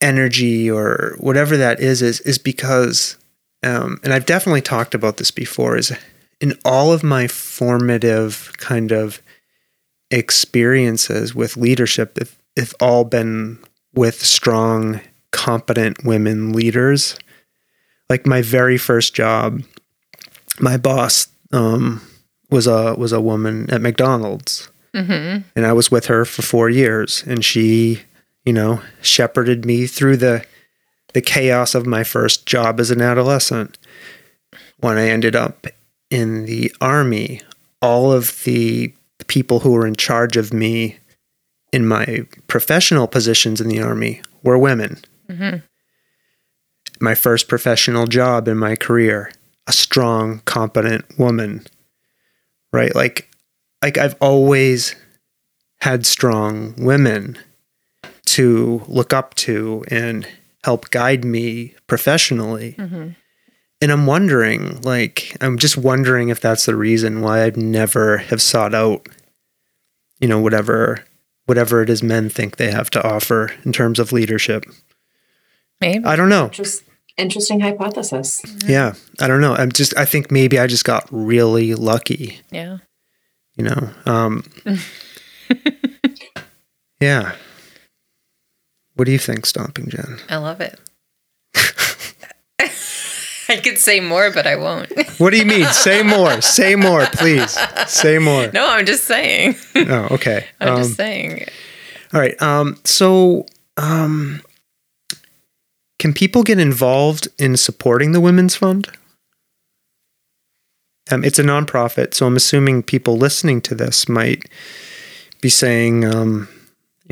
energy or whatever that is, is, is because, um, and I've definitely talked about this before, is in all of my formative kind of experiences with leadership, if, if all been with strong, competent women leaders. Like my very first job, my boss um, was a was a woman at McDonald's, mm-hmm. and I was with her for four years, and she, you know, shepherded me through the the chaos of my first job as an adolescent. When I ended up in the army, all of the people who were in charge of me in my professional positions in the army were women. Mm-hmm. My first professional job in my career, a strong, competent woman. Right? Like like I've always had strong women to look up to and help guide me professionally. Mm-hmm. And I'm wondering, like, I'm just wondering if that's the reason why I'd never have sought out, you know, whatever whatever it is men think they have to offer in terms of leadership. Maybe. I don't know. Just interesting hypothesis. Yeah, I don't know. I'm just I think maybe I just got really lucky, yeah. you know. Um [LAUGHS] Yeah. What do you think, Stomping Jen? I love it. I could say more, but I won't. What do you mean? Say more. Say more, please. Say more. no, I'm just saying. Oh, okay. I'm Um, just saying. All right. Um, so, um, can people get involved in supporting the Women's Fund? Um, it's a nonprofit, so I'm assuming people listening to this might be saying, um,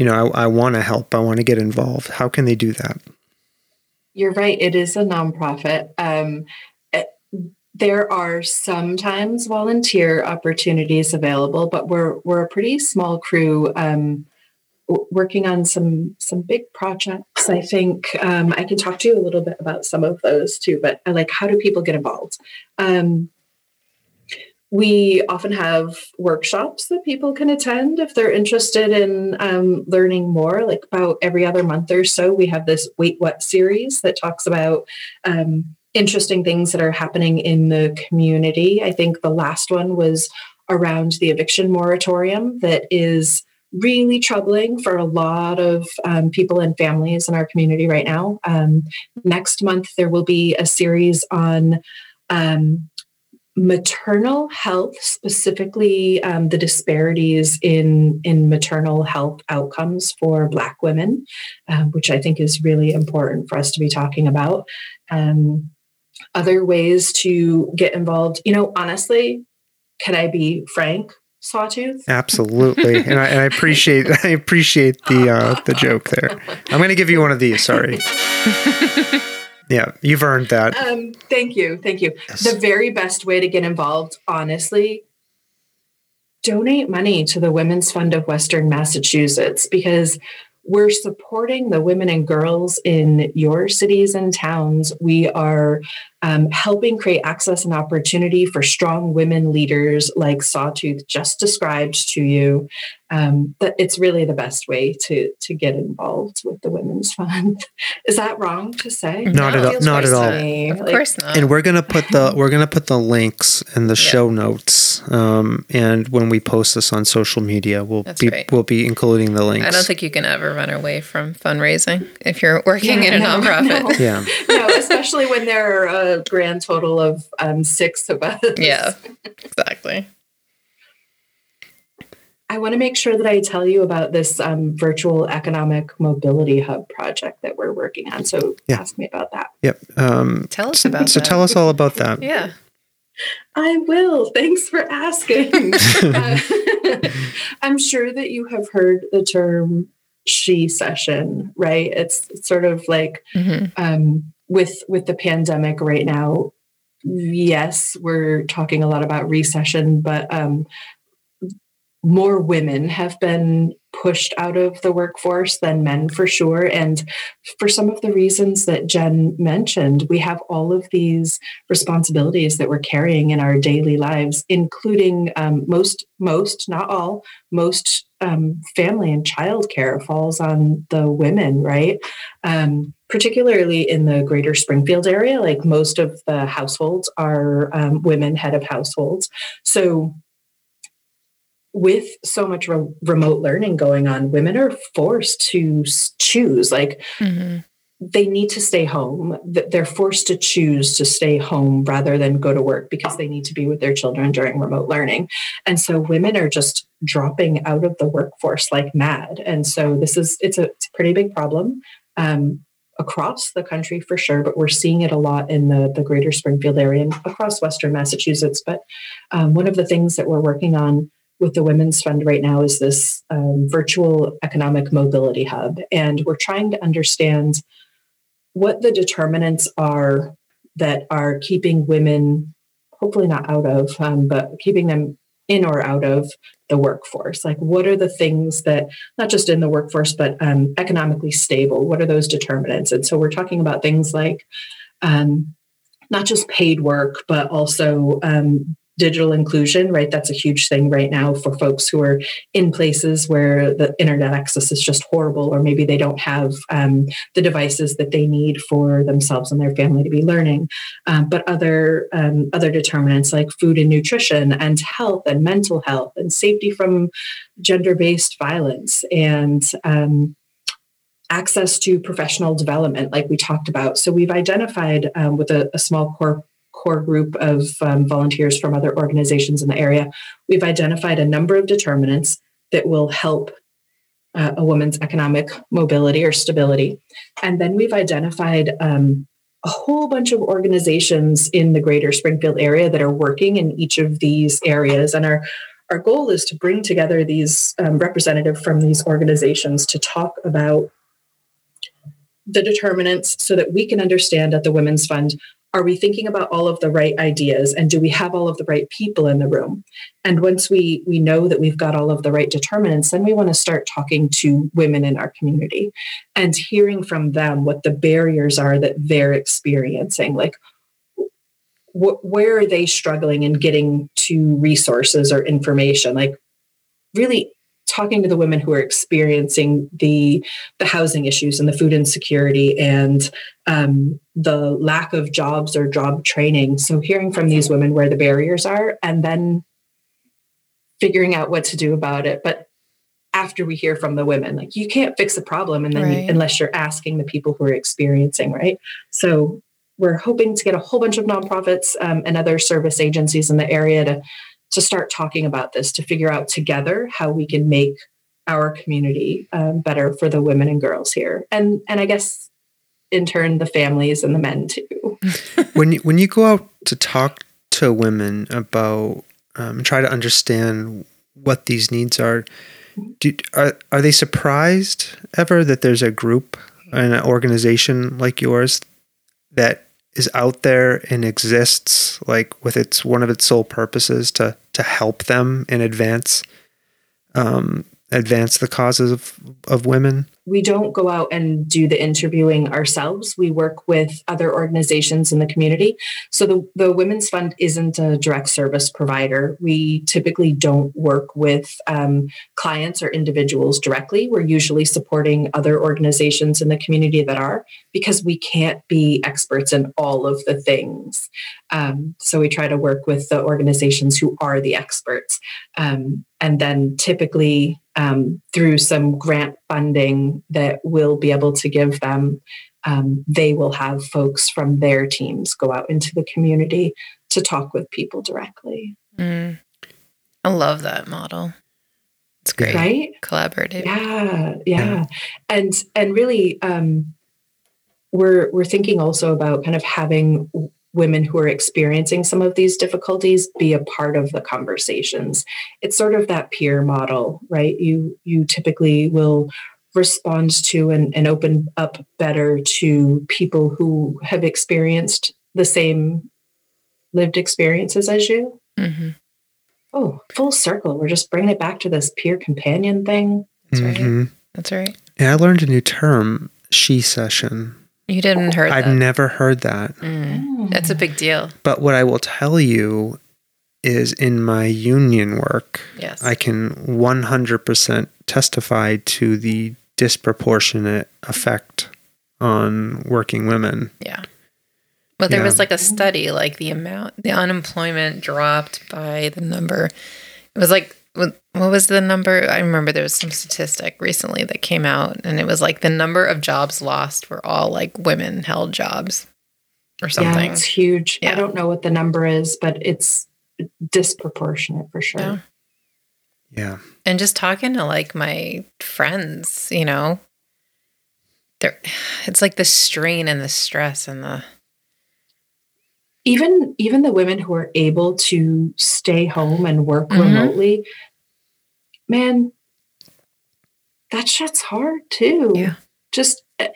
you know, I, I want to help. I want to get involved. How can they do that? You're right. It is a nonprofit. Um, eh, there are sometimes volunteer opportunities available, but we're we're a pretty small crew um, working on some some big projects. I think um, I can talk to you a little bit about some of those too. But like how do people get involved? Um, we often have workshops that people can attend if they're interested in um, learning more. Like about every other month or so, we have this Wait What series that talks about um, interesting things that are happening in the community. I think the last one was around the eviction moratorium that is really troubling for a lot of um, people and families in our community right now. Um, next month, there will be a series on um, maternal health, specifically um, the disparities in in maternal health outcomes for Black women, um, which I think is really important for us to be talking about. Um, other ways to get involved, you know, honestly, can I be frank? Sawtooth. Absolutely, and I, and I appreciate [LAUGHS] I appreciate the uh, the joke there. I'm going to give you one of these. Sorry. [LAUGHS] Yeah, you've earned that. Um, thank you, thank you. Yes. The very best way to get involved, honestly, donate money to the Women's Fund of Western Massachusetts because we're supporting the women and girls in your cities and towns. We are um, helping create access and opportunity for strong women leaders like Sawtooth just described to you. Um, that it's really the best way to to get involved with the Women's Fund. [LAUGHS] Is that wrong to say? Not No, at all. Not at all. me. Of Like, course not. and we're gonna put the we're gonna put the links in the Yeah. show notes um, and when we post this on social media we'll That's be great. we'll be including the links I don't think you can ever run away from fundraising if you're working Yeah, in a no, nonprofit. no. yeah [LAUGHS] no, especially when there are a grand total of um, six of us. Yeah, exactly. I want to make sure that I tell you about this um, virtual economic mobility hub project that we're working on. So Yeah. ask me about that. yep um, Tell us about that. so that. tell us all about that Yeah. I will. Thanks for asking. [LAUGHS] Uh, [LAUGHS] I'm sure that you have heard the term shecession, right? It's, it's sort of like mm-hmm. um, with with the pandemic right now. Yes, we're talking a lot about recession, but um, more women have been pushed out of the workforce than men for sure. And for some of the reasons that Jen mentioned, we have all of these responsibilities that we're carrying in our daily lives, including um, most, most, not all, most um, family and childcare falls on the women, right? Um, particularly in the greater Springfield area, like most of the households are um, women head of households. So with so much re- remote learning going on, women are forced to choose. Like mm-hmm. they need to stay home. They're forced to choose to stay home rather than go to work because they need to be with their children during remote learning. And so women are just dropping out of the workforce like mad. And so this is it's a, it's a pretty big problem. Um, across the country for sure, but we're seeing it a lot in the, the greater Springfield area and across Western Massachusetts. But um, one of the things that we're working on with the Women's Fund right now is this um, virtual economic mobility hub. And we're trying to understand what the determinants are that are keeping women, hopefully not out of, um, but keeping them in or out of the workforce. Like, what are the things that, not just in the workforce, but um, economically stable? What are those determinants? And so we're talking about things like, um, not just paid work, but also um, digital inclusion, right? That's a huge thing right now for folks who are in places where the internet access is just horrible, or maybe they don't have um, the devices that they need for themselves and their family to be learning. Um, but other um, other determinants like food and nutrition, and health and mental health, and safety from gender based violence, and um, access to professional development, like we talked about. So we've identified um, with a, a, small core core group of um, volunteers from other organizations in the area, we've identified a number of determinants that will help uh, a woman's economic mobility or stability. And then we've identified um, a whole bunch of organizations in the greater Springfield area that are working in each of these areas. And our, our goal is to bring together these um, representative from these organizations to talk about the determinants so that we can understand at the Women's Fund are we thinking about all of the right ideas and do we have all of the right people in the room? And once we we know that we've got all of the right determinants then we want to start talking to women in our community and hearing from them what the barriers are that they're experiencing like wh- where are they struggling in getting to resources or information? Like really talking to the women who are experiencing the the housing issues and the food insecurity and um, the lack of jobs or job training. So hearing from these women where the barriers are, and then figuring out what to do about it. But after we hear from the women, like you can't fix the problem, and then right. you, unless you're asking the people who are experiencing, right? So we're hoping to get a whole bunch of nonprofits um, and other service agencies in the area to to start talking about this to figure out together how we can make our community um, better for the women and girls here. And and i guess in turn the families and the men too. [LAUGHS] When you, when you go out to talk to women about um, try to understand what these needs are do, are, are they surprised ever that there's a group an organization like yours that is out there and exists like with its one of its sole purposes to to help them in advance. Um, advance the causes of, of women? We don't go out and do the interviewing ourselves. We work with other organizations in the community. So the, the Women's Fund isn't a direct service provider. We typically don't work with um, clients or individuals directly. We're usually supporting other organizations in the community that are because we can't be experts in all of the things. Um, so we try to work with the organizations who are the experts. Um, and then typically um, through some grant funding that we'll be able to give them, um, they will have folks from their teams go out into the community to talk with people directly. Mm. I love that model. It's great, right? Collaborative. Yeah, yeah, yeah. and and really, um, we're we're thinking also about kind of having women who are experiencing some of these difficulties be a part of the conversations it's sort of that peer model right you you typically will respond to and, and open up better to people who have experienced the same lived experiences as you. Mm-hmm. Oh, full circle. We're just bringing it back to this peer companion thing. That's right. Mhm. That's right. Yeah, I learned a new term, shecession. You didn't heard that. I've that. never heard that. Mm. That's a big deal. But what I will tell you is in my union work, Yes. I can 100% testify to the disproportionate effect on working women. Yeah. Well, there Yeah. was like a study, like the amount, the unemployment dropped by the number. It was like, what what was the number? I remember there was some statistic recently that came out, and it was like the number of jobs lost were all like women held jobs or something. Yeah, it's huge. Yeah. I don't know what the number is, but it's disproportionate for sure. Yeah. Yeah. and just talking to like my friends, you know, there, [SIGHS] it's like the strain and the stress and the, Even even the women who are able to stay home and work Mhm. remotely, man, that shit's hard too. Yeah. Just uh,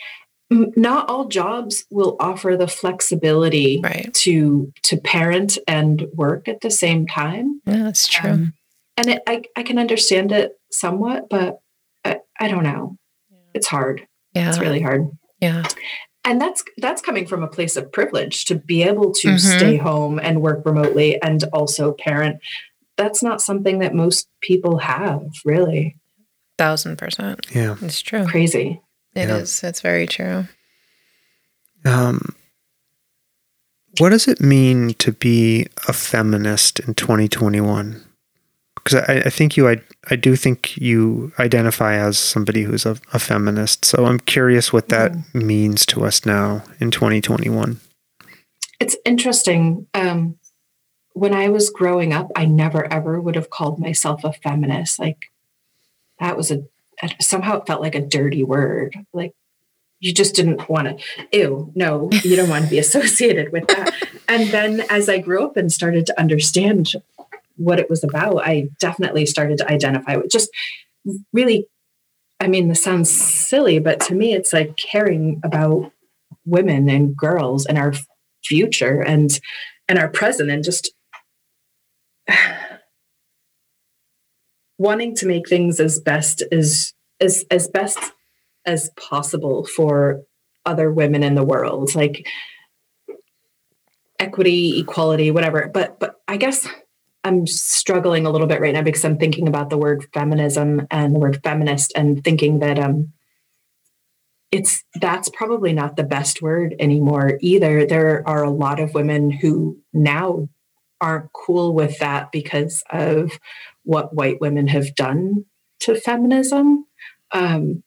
not all jobs will offer the flexibility right. to to parent and work at the same time. Yeah, that's true. Um, and it, I, I can understand it somewhat, but I, I don't know. It's hard. yeah. It's really hard. yeah. And that's that's coming from a place of privilege to be able to Mhm. stay home and work remotely and also parent. That's not something that most people have, really. Thousand percent. Yeah. It's true. Crazy. It is. Yeah. It's very true. Um, what does it mean to be a feminist in 2021? Because I, I think you, I, I do think you identify as somebody who's a, a feminist. So I'm curious what that means to us now in 2021. It's interesting. Um, when I was growing up, I never ever would have called myself a feminist. Like that was a somehow it felt like a dirty word. Like you just didn't want to. Ew, no, you don't want to be [LAUGHS] associated with that. and then as I grew up and started to understand what it was about, I definitely started to identify with just really. I mean, this sounds silly, but to me, it's like caring about women and girls and our future and and our present and just [SIGHS] wanting to make things as best as as as best as possible for other women in the world like equity equality whatever but but i guess i'm struggling a little bit right now because i'm thinking about the word feminism and the word feminist and thinking that um it's that's probably not the best word anymore either. There are a lot of women who now aren't cool with that because of what white women have done to feminism. Um,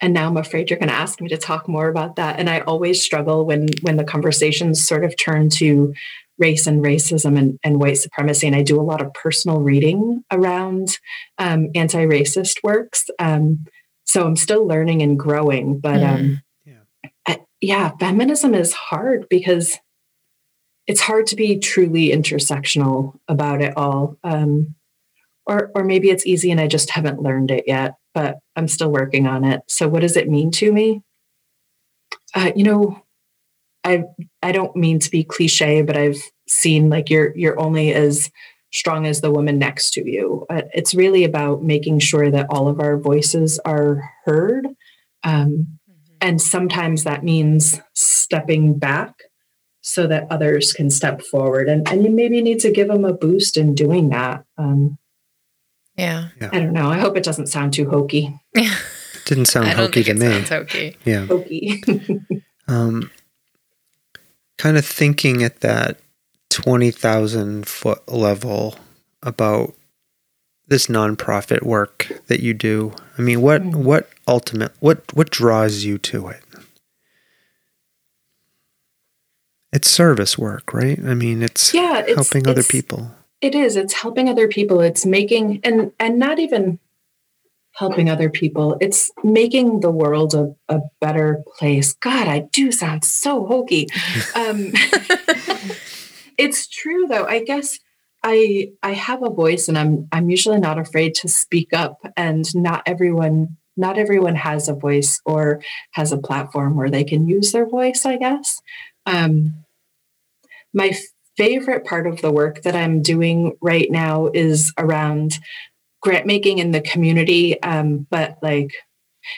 and now i'm afraid you're going to ask me to talk more about that. And i always struggle when when the conversations sort of turn to race and racism and, and white supremacy. And i do a lot of personal reading around um, anti-racist works. Um, so i'm still learning and growing but um, Yeah. I- yeah feminism is hard because it's hard to be truly intersectional about it all. Um, or or maybe it's easy and i just haven't learned it yet but i'm still working on it. So what does it mean to me? Uh, you know i i don't mean to be cliche but i've seen like you're you're only as strong as the woman next to you uh, it's really about making sure that all of our voices are heard um, and sometimes that means stepping back so that others can step forward and, and you maybe need to give them a boost in doing that um, Yeah. i don't know i hope it doesn't sound too hokey [LAUGHS] Didn't sound I don't hokey think to it me. sounds hokey. Yeah. hokey [LAUGHS] Um, kind of thinking at that 20,000 foot level about this nonprofit work that you do. I mean, what, Mm. what ultimate, what, what draws you to it? It's service work, right? I mean, it's yeah it's, helping other people. it is it's helping other people it's making and and not even helping other people. It's making the world a, a better place. God i do sound so hokey. [LAUGHS] Um [LAUGHS] it's true though. I guess i i have a voice and i'm i'm usually not afraid to speak up and not everyone not everyone has a voice or has a platform where they can use their voice, I guess. Um, my favorite part of the work that I'm doing right now is around grant making in the community. Um, but like,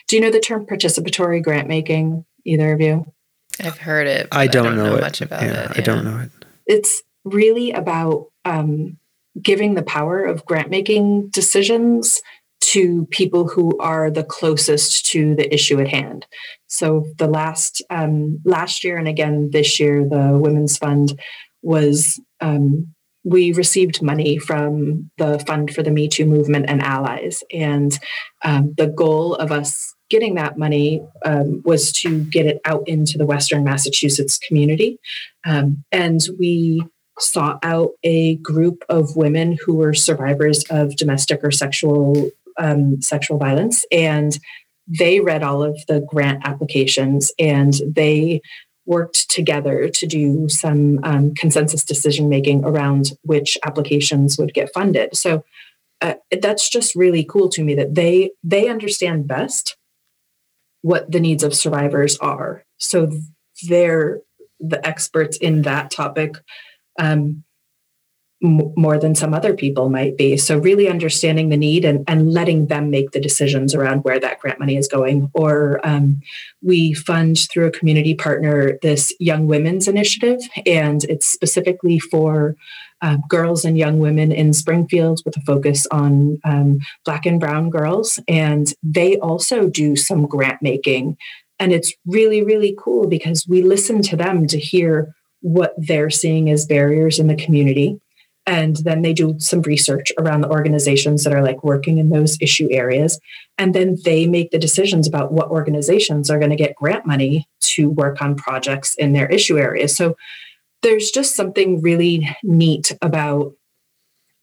do you know the term participatory grant making? Either of you? I've heard it. I don't, I don't know, know much about yeah, it. Yeah. I don't know it. It's really about um, giving the power of grant making decisions to people who are the closest to the issue at hand. So the last um, last year and again this year, the Women's Fund was um, we received money from the Fund for the Me Too movement and allies, and um, the goal of us getting that money um, was to get it out into the Western Massachusetts community, um, and we sought out a group of women who were survivors of domestic or sexual um, sexual violence, and they read all of the grant applications and they worked together to do some um, consensus decision making around which applications would get funded. So uh, that's just really cool to me that they they understand best what the needs of survivors are. So they're the experts in that topic. Um, more than some other people might be. So, really understanding the need and, and letting them make the decisions around where that grant money is going. Or um, we fund through a community partner this Young Women's Initiative, and it's specifically for uh, girls and young women in Springfield with a focus on um, Black and Brown girls. And they also do some grant making. And it's really, really cool because we listen to them to hear what they're seeing as barriers in the community and then they do some research around the organizations that are like working in those issue areas. And then they make the decisions about what organizations are going to get grant money to work on projects in their issue areas. So there's just something really neat about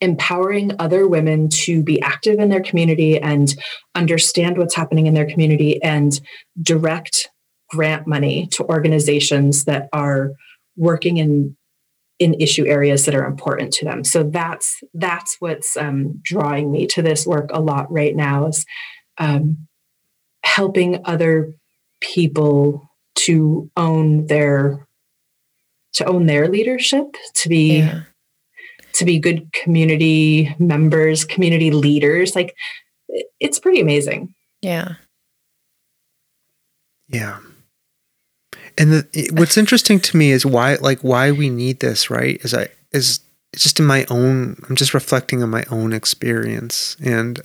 empowering other women to be active in their community and understand what's happening in their community and direct grant money to organizations that are working in in issue areas that are important to them. So that's that's what's um, drawing me to this work a lot right now is um, helping other people to own their to own their leadership, to be yeah. to be good community members, community leaders. Like it's pretty amazing. Yeah. Yeah. And the, what's interesting to me is why, like, why we need this, right? Is I is just in my own. I'm just reflecting on my own experience and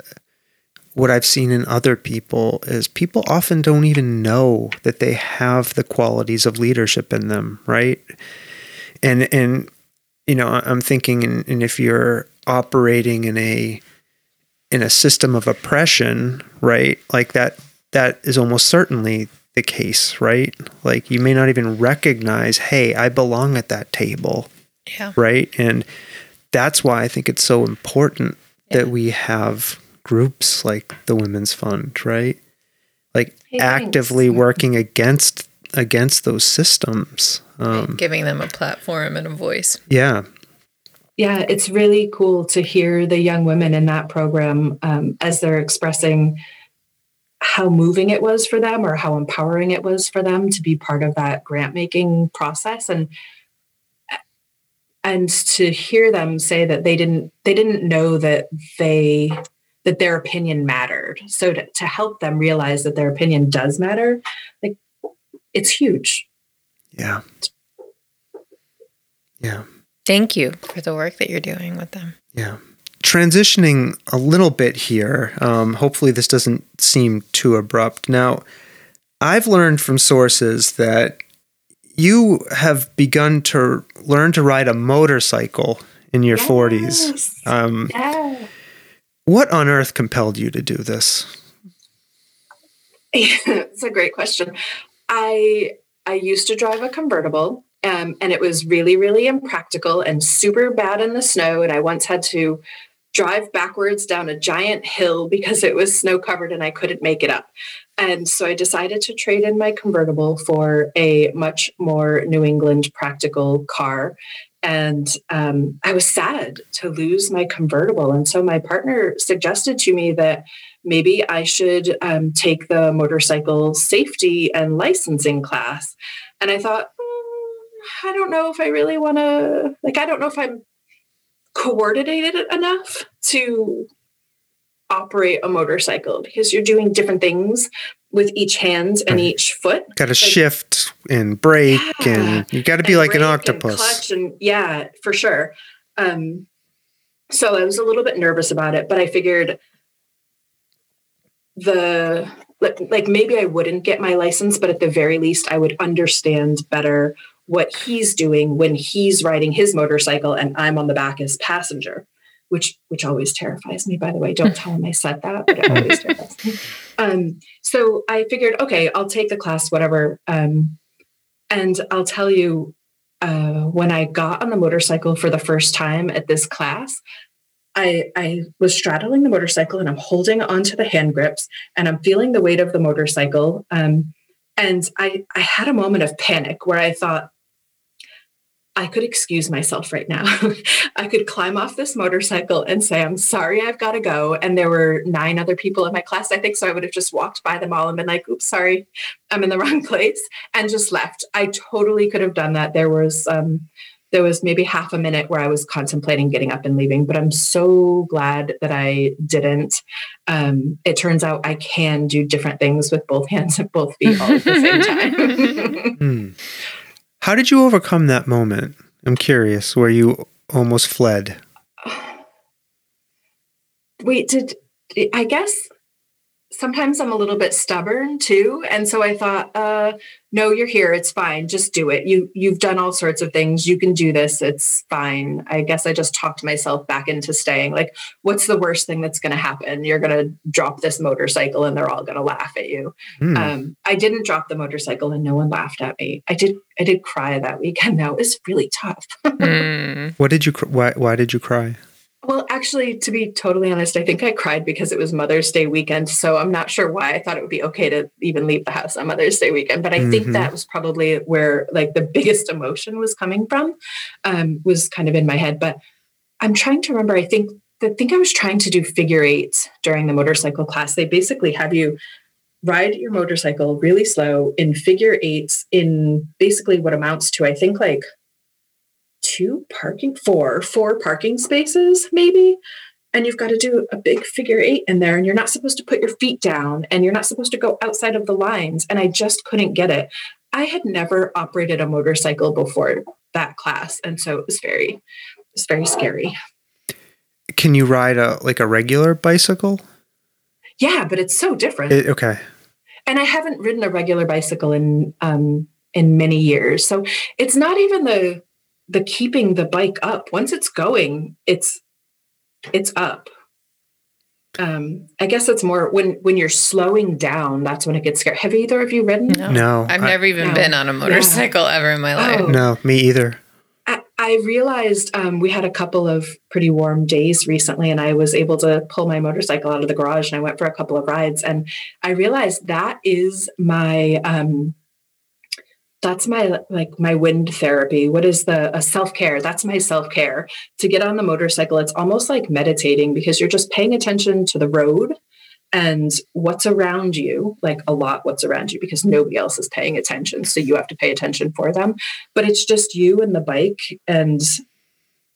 what I've seen in other people is people often don't even know that they have the qualities of leadership in them, right? And and you know, I'm thinking, and, and if you're operating in a in a system of oppression, right? Like that that is almost certainly the case, right? Like you may not even recognize, hey, I belong at that table. Yeah. Right. And that's why I think it's so important yeah. that we have groups like the Women's Fund, right? Like hey, actively thanks. working against against those systems. Um, giving them a platform and a voice. Yeah. Yeah, it's really cool to hear the young women in that program um, as they're expressing how moving it was for them or how empowering it was for them to be part of that grant making process. And and to hear them say that they didn't they didn't know that they that their opinion mattered. So to, to help them realize that their opinion does matter like it's huge. Yeah. Yeah. Thank you for the work that you're doing with them. Yeah transitioning a little bit here, um, hopefully this doesn't seem too abrupt. Now, I've learned from sources that you have begun to learn to ride a motorcycle in your yes. 40s. Um, yeah. What on earth compelled you to do this? [LAUGHS] it's a great question. I I used to drive a convertible, um, and it was really, really impractical and super bad in the snow. And I once had to drive backwards down a giant hill because it was snow covered and I couldn't make it up. And so I decided to trade in my convertible for a much more New England practical car. and um, I was sad to lose my convertible. And so my partner suggested to me that maybe I should um, take the motorcycle safety and licensing class. And I thought, mm, I don't know if I really want to, like, I don't know if I'm coordinated enough to operate a motorcycle because you're doing different things with each hand and right. each foot. Got to like, shift and brake, yeah, and you got to be like an octopus. And clutch and yeah, for sure. Um, so I was a little bit nervous about it, but I figured the like, like maybe I wouldn't get my license, but at the very least, I would understand better what he's doing when he's riding his motorcycle and I'm on the back as passenger which which always terrifies me by the way don't tell him i said that but it [LAUGHS] always terrifies me um, so i figured okay i'll take the class whatever um, and i'll tell you uh, when i got on the motorcycle for the first time at this class I, I was straddling the motorcycle and I'm holding onto the hand grips and I'm feeling the weight of the motorcycle. Um, and I, I had a moment of panic where I thought, I could excuse myself right now. [LAUGHS] I could climb off this motorcycle and say, I'm sorry, I've got to go. And there were nine other people in my class, I think. So I would have just walked by them all and been like, oops, sorry, I'm in the [LAUGHS] wrong place and just left. I totally could have done that. There was, um, there was maybe half a minute where I was contemplating getting up and leaving, but I'm so glad that I didn't. Um, it turns out I can do different things with both hands and both feet all at the same [LAUGHS] time. hmm. How did you overcome that moment? I'm curious, where you almost fled. Wait, did I guess sometimes I'm a little bit stubborn too. And so I thought, uh, no, you're here. It's fine. Just do it. You you've done all sorts of things. You can do this. It's fine. I guess I just talked myself back into staying. Like, what's the worst thing that's going to happen? You're going to drop this motorcycle, and they're all going to laugh at you. Mm. Um, I didn't drop the motorcycle, and no one laughed at me. I did. I did cry that weekend. That was really tough. [LAUGHS] mm. What did you? Why? Why did you cry? Well, actually, to be totally honest, I think I cried because it was Mother's Day weekend. So I'm not sure why I thought it would be okay to even leave the house on Mother's Day weekend. But I mm-hmm. think that was probably where like the biggest emotion was coming from, um, was kind of in my head. But I'm trying to remember. I think I think I was trying to do figure eights during the motorcycle class. They basically have you ride your motorcycle really slow in figure eights in basically what amounts to I think like two parking, four, four parking spaces, maybe. And you've got to do a big figure eight in there, and you're not supposed to put your feet down, and you're not supposed to go outside of the lines. And I just couldn't get it. I had never operated a motorcycle before that class, and so it was very, it's very scary. Can you ride a like a regular bicycle? Yeah, but it's so different. It, okay. And I haven't ridden a regular bicycle in um in many years, so it's not even the the keeping the bike up once it's going it's it's up um i guess it's more when when you're slowing down that's when it gets scary have either of you ridden no, no i've I, never even no. been on a motorcycle yeah. ever in my life oh. no me either I, I realized um, we had a couple of pretty warm days recently, and I was able to pull my motorcycle out of the garage and I went for a couple of rides. And I realized that is my um, that's my like my wind therapy. What is the self-care? That's my self-care. To get on the motorcycle it's almost like meditating because you're just paying attention to the road and what's around you like a lot what's around you because nobody else is paying attention so you have to pay attention for them. But it's just you and the bike and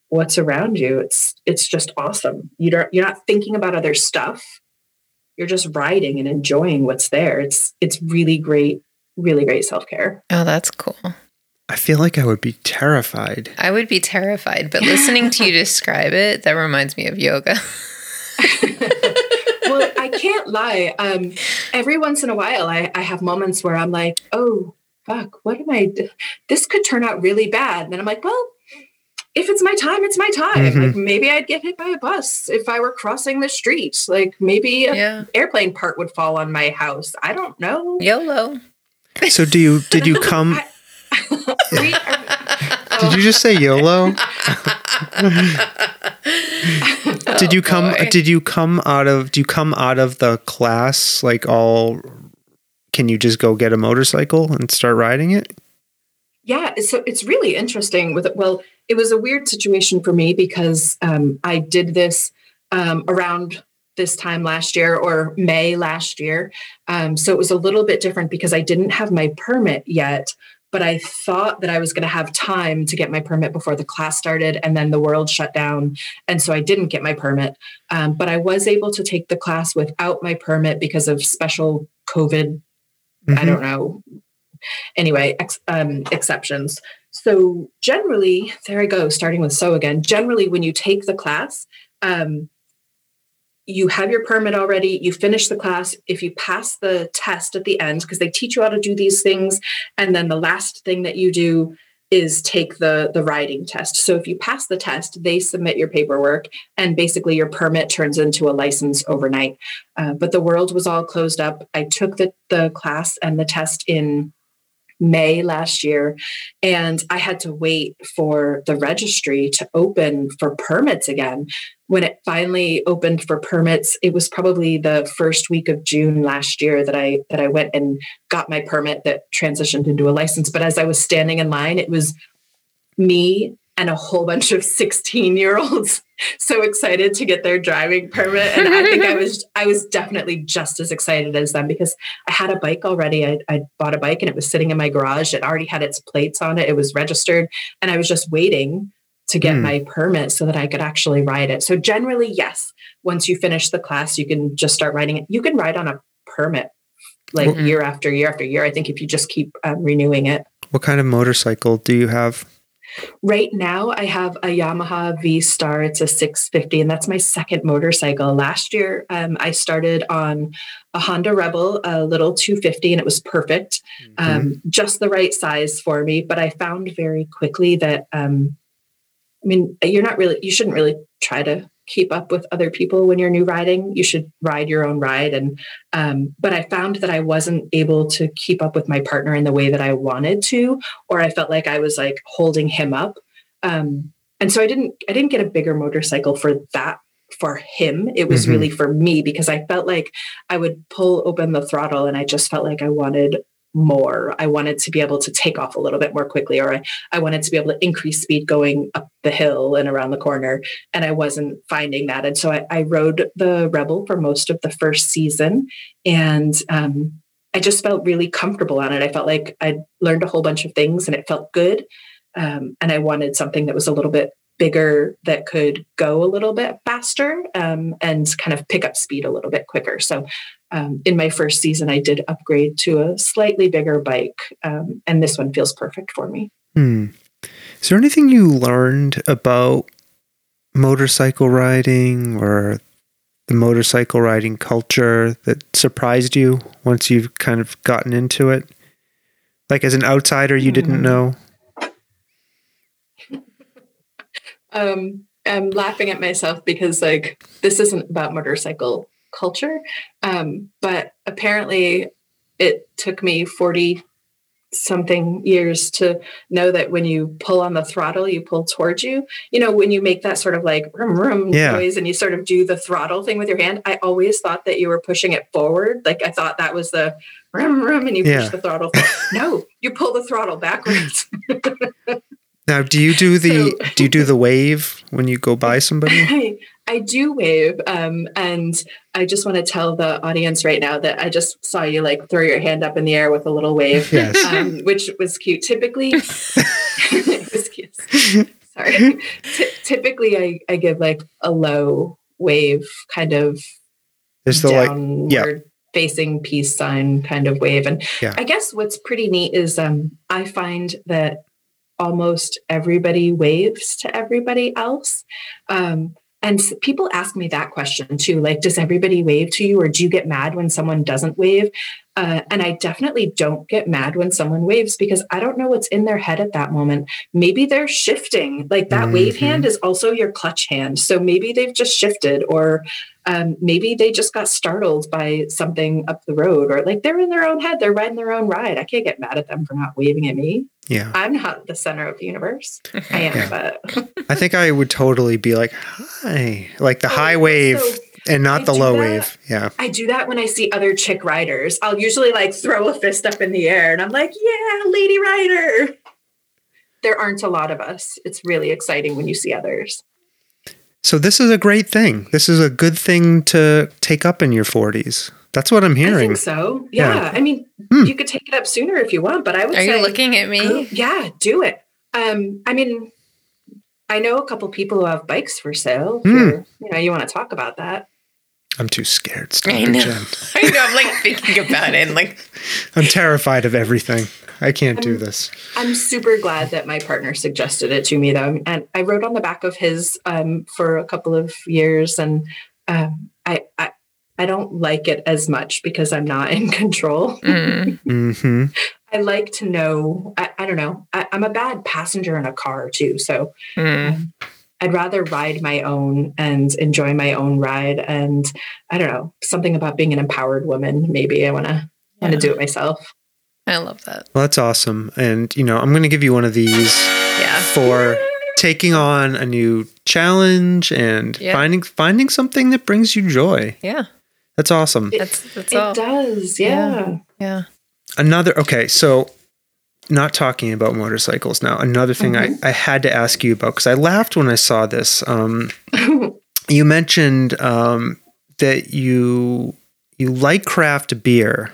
what's around you. It's it's just awesome. You don't you're not thinking about other stuff. You're just riding and enjoying what's there. It's it's really great really great self care. Oh, that's cool. I feel like I would be terrified. I would be terrified, but listening to you [LAUGHS] describe it, that reminds me of yoga. [LAUGHS] well, I can't lie. Um, every once in a while, I, I have moments where I'm like, oh, fuck, what am I? This could turn out really bad. And then I'm like, well, if it's my time, it's my time. Mm-hmm. Like maybe I'd get hit by a bus if I were crossing the street. Like maybe an yeah. airplane part would fall on my house. I don't know. YOLO. So do you did you [LAUGHS] come [LAUGHS] [LAUGHS] Did you just say YOLO? did you come oh, did you come out of do you come out of the class like all can you just go get a motorcycle and start riding it? Yeah, so it's really interesting with it. Well, it was a weird situation for me because um, I did this um, around this time last year or May last year. Um, so it was a little bit different because I didn't have my permit yet, but I thought that I was going to have time to get my permit before the class started and then the world shut down. And so I didn't get my permit. Um, but I was able to take the class without my permit because of special COVID, mm-hmm. I don't know. Anyway, ex- um, exceptions. So generally, there I go, starting with so again. Generally, when you take the class, um, you have your permit already, you finish the class. If you pass the test at the end, because they teach you how to do these things, and then the last thing that you do is take the the riding test. So if you pass the test, they submit your paperwork, and basically your permit turns into a license overnight. Uh, but the world was all closed up. I took the the class and the test in May last year, and I had to wait for the registry to open for permits again. When it finally opened for permits, it was probably the first week of June last year that I that I went and got my permit that transitioned into a license. But as I was standing in line, it was me and a whole bunch of 16 year olds [LAUGHS] so excited to get their driving permit. And i think i [LAUGHS] was i was definitely just as excited as them because i had a bike already. I, I bought a bike and it was sitting in my garage. It already had its plates on it. It was registered. And i was just waiting to get mm. my permit so that i could actually ride it. So generally yes once you finish the class you can just start riding it. You can ride on a permit like mm-hmm. year after year after year i think if you just keep um, renewing it. What kind of motorcycle do you have Right now, I have a Yamaha V Star. It's a 650, and that's my second motorcycle. Last year, um, I started on a Honda Rebel, a little 250, and it was perfect, mm-hmm. um, just the right size for me. But I found very quickly that, um, I mean, you're not really, you shouldn't really try to keep up with other people when you're new riding. You should ride your own ride. And um, but I found that I wasn't able to keep up with my partner in the way that I wanted to, or I felt like I was like holding him up. Um, and so I didn't I didn't get a bigger motorcycle for that for him. It was mm-hmm. really for me because I felt like I would pull open the throttle and I just felt like I wanted more. I wanted to be able to take off a little bit more quickly, or I, I wanted to be able to increase speed going up the hill and around the corner. And I wasn't finding that. And so I, I rode the Rebel for most of the first season. And um, I just felt really comfortable on it. I felt like I'd learned a whole bunch of things and it felt good. Um, and I wanted something that was a little bit bigger that could go a little bit faster um, and kind of pick up speed a little bit quicker. So um, in my first season, I did upgrade to a slightly bigger bike, um, and this one feels perfect for me. Hmm. Is there anything you learned about motorcycle riding or the motorcycle riding culture that surprised you once you've kind of gotten into it? Like as an outsider, you mm. didn't hmm. know? [LAUGHS] um, I'm laughing at myself because like this isn't about motorcycle culture. Um, but apparently, it took me 40 something years to know that when you pull on the throttle, you pull towards you. You know, when you make that sort of like rum rum yeah. noise and you sort of do the throttle thing with your hand, I always thought that you were pushing it forward. Like I thought that was the rum rum and you yeah. push the throttle. no, you pull the throttle backwards. now, do you do [LAUGHS] the so, do you do the wave when you go by somebody? [LAUGHS] I do wave. Um, and I just want to tell the audience right now that I just saw you like throw your hand up in the air with a little wave, yes. um, which was cute. Typically, it was cute. Sorry. T- typically, I, I give like a low wave kind of There's the downward like, yeah. facing peace sign kind of wave. And yeah. I guess what's pretty neat is um, I find that almost everybody waves to everybody else. Um, and people ask me that question too like, does everybody wave to you or do you get mad when someone doesn't wave? Uh, and I definitely don't get mad when someone waves because I don't know what's in their head at that moment. Maybe they're shifting. Like that mm-hmm. wave hand is also your clutch hand. So maybe they've just shifted, or um, maybe they just got startled by something up the road, or like they're in their own head. They're riding their own ride. I can't get mad at them for not waving at me. Yeah. I'm not the center of the universe. I am, yeah. but [LAUGHS] I think I would totally be like, hi, like the oh, high wave. So- and not I the low that. wave. Yeah. I do that when I see other chick riders. I'll usually like throw a fist up in the air and I'm like, yeah, lady rider. there aren't a lot of us. It's really exciting when you see others. So this is a great thing. This is a good thing to take up in your 40s. That's what I'm hearing. I think so. Yeah. Yeah. I mean, Hmm. you could take it up sooner if you want, but I would Are say you looking at go- me? yeah, do it. Um, I mean, I know a couple people who have bikes for sale. If Hmm. you know, you want to talk about that. I'm too scared. Stop I know. [LAUGHS] I know. I'm like thinking about it. And like, [LAUGHS] I'm terrified of everything. I can't do Um, this. I'm super glad that my partner suggested it to me, though, and I wrote on the back of his um, for a couple of years, and um, I, I I don't like it as much because I'm not in [LAUGHS] control. mm, hmm I like to know. I, I don't know. I, I'm a bad passenger in a car too, so mm. I'd rather ride my own and enjoy my own ride. And I don't know something about being an empowered woman. Maybe I want to want to do it myself. I love that. Well, that's awesome. And, you know, I'm going to give you one of these Yeah. for taking on a new challenge and Yeah. finding finding something that brings you joy. Yeah. That's awesome. It- That's that's It all. does, yeah. Yeah. Another okay, so not talking about motorcycles now. Another thing I, I had to ask you about because I laughed when I saw this. Um, you mentioned um, that you you like craft beer,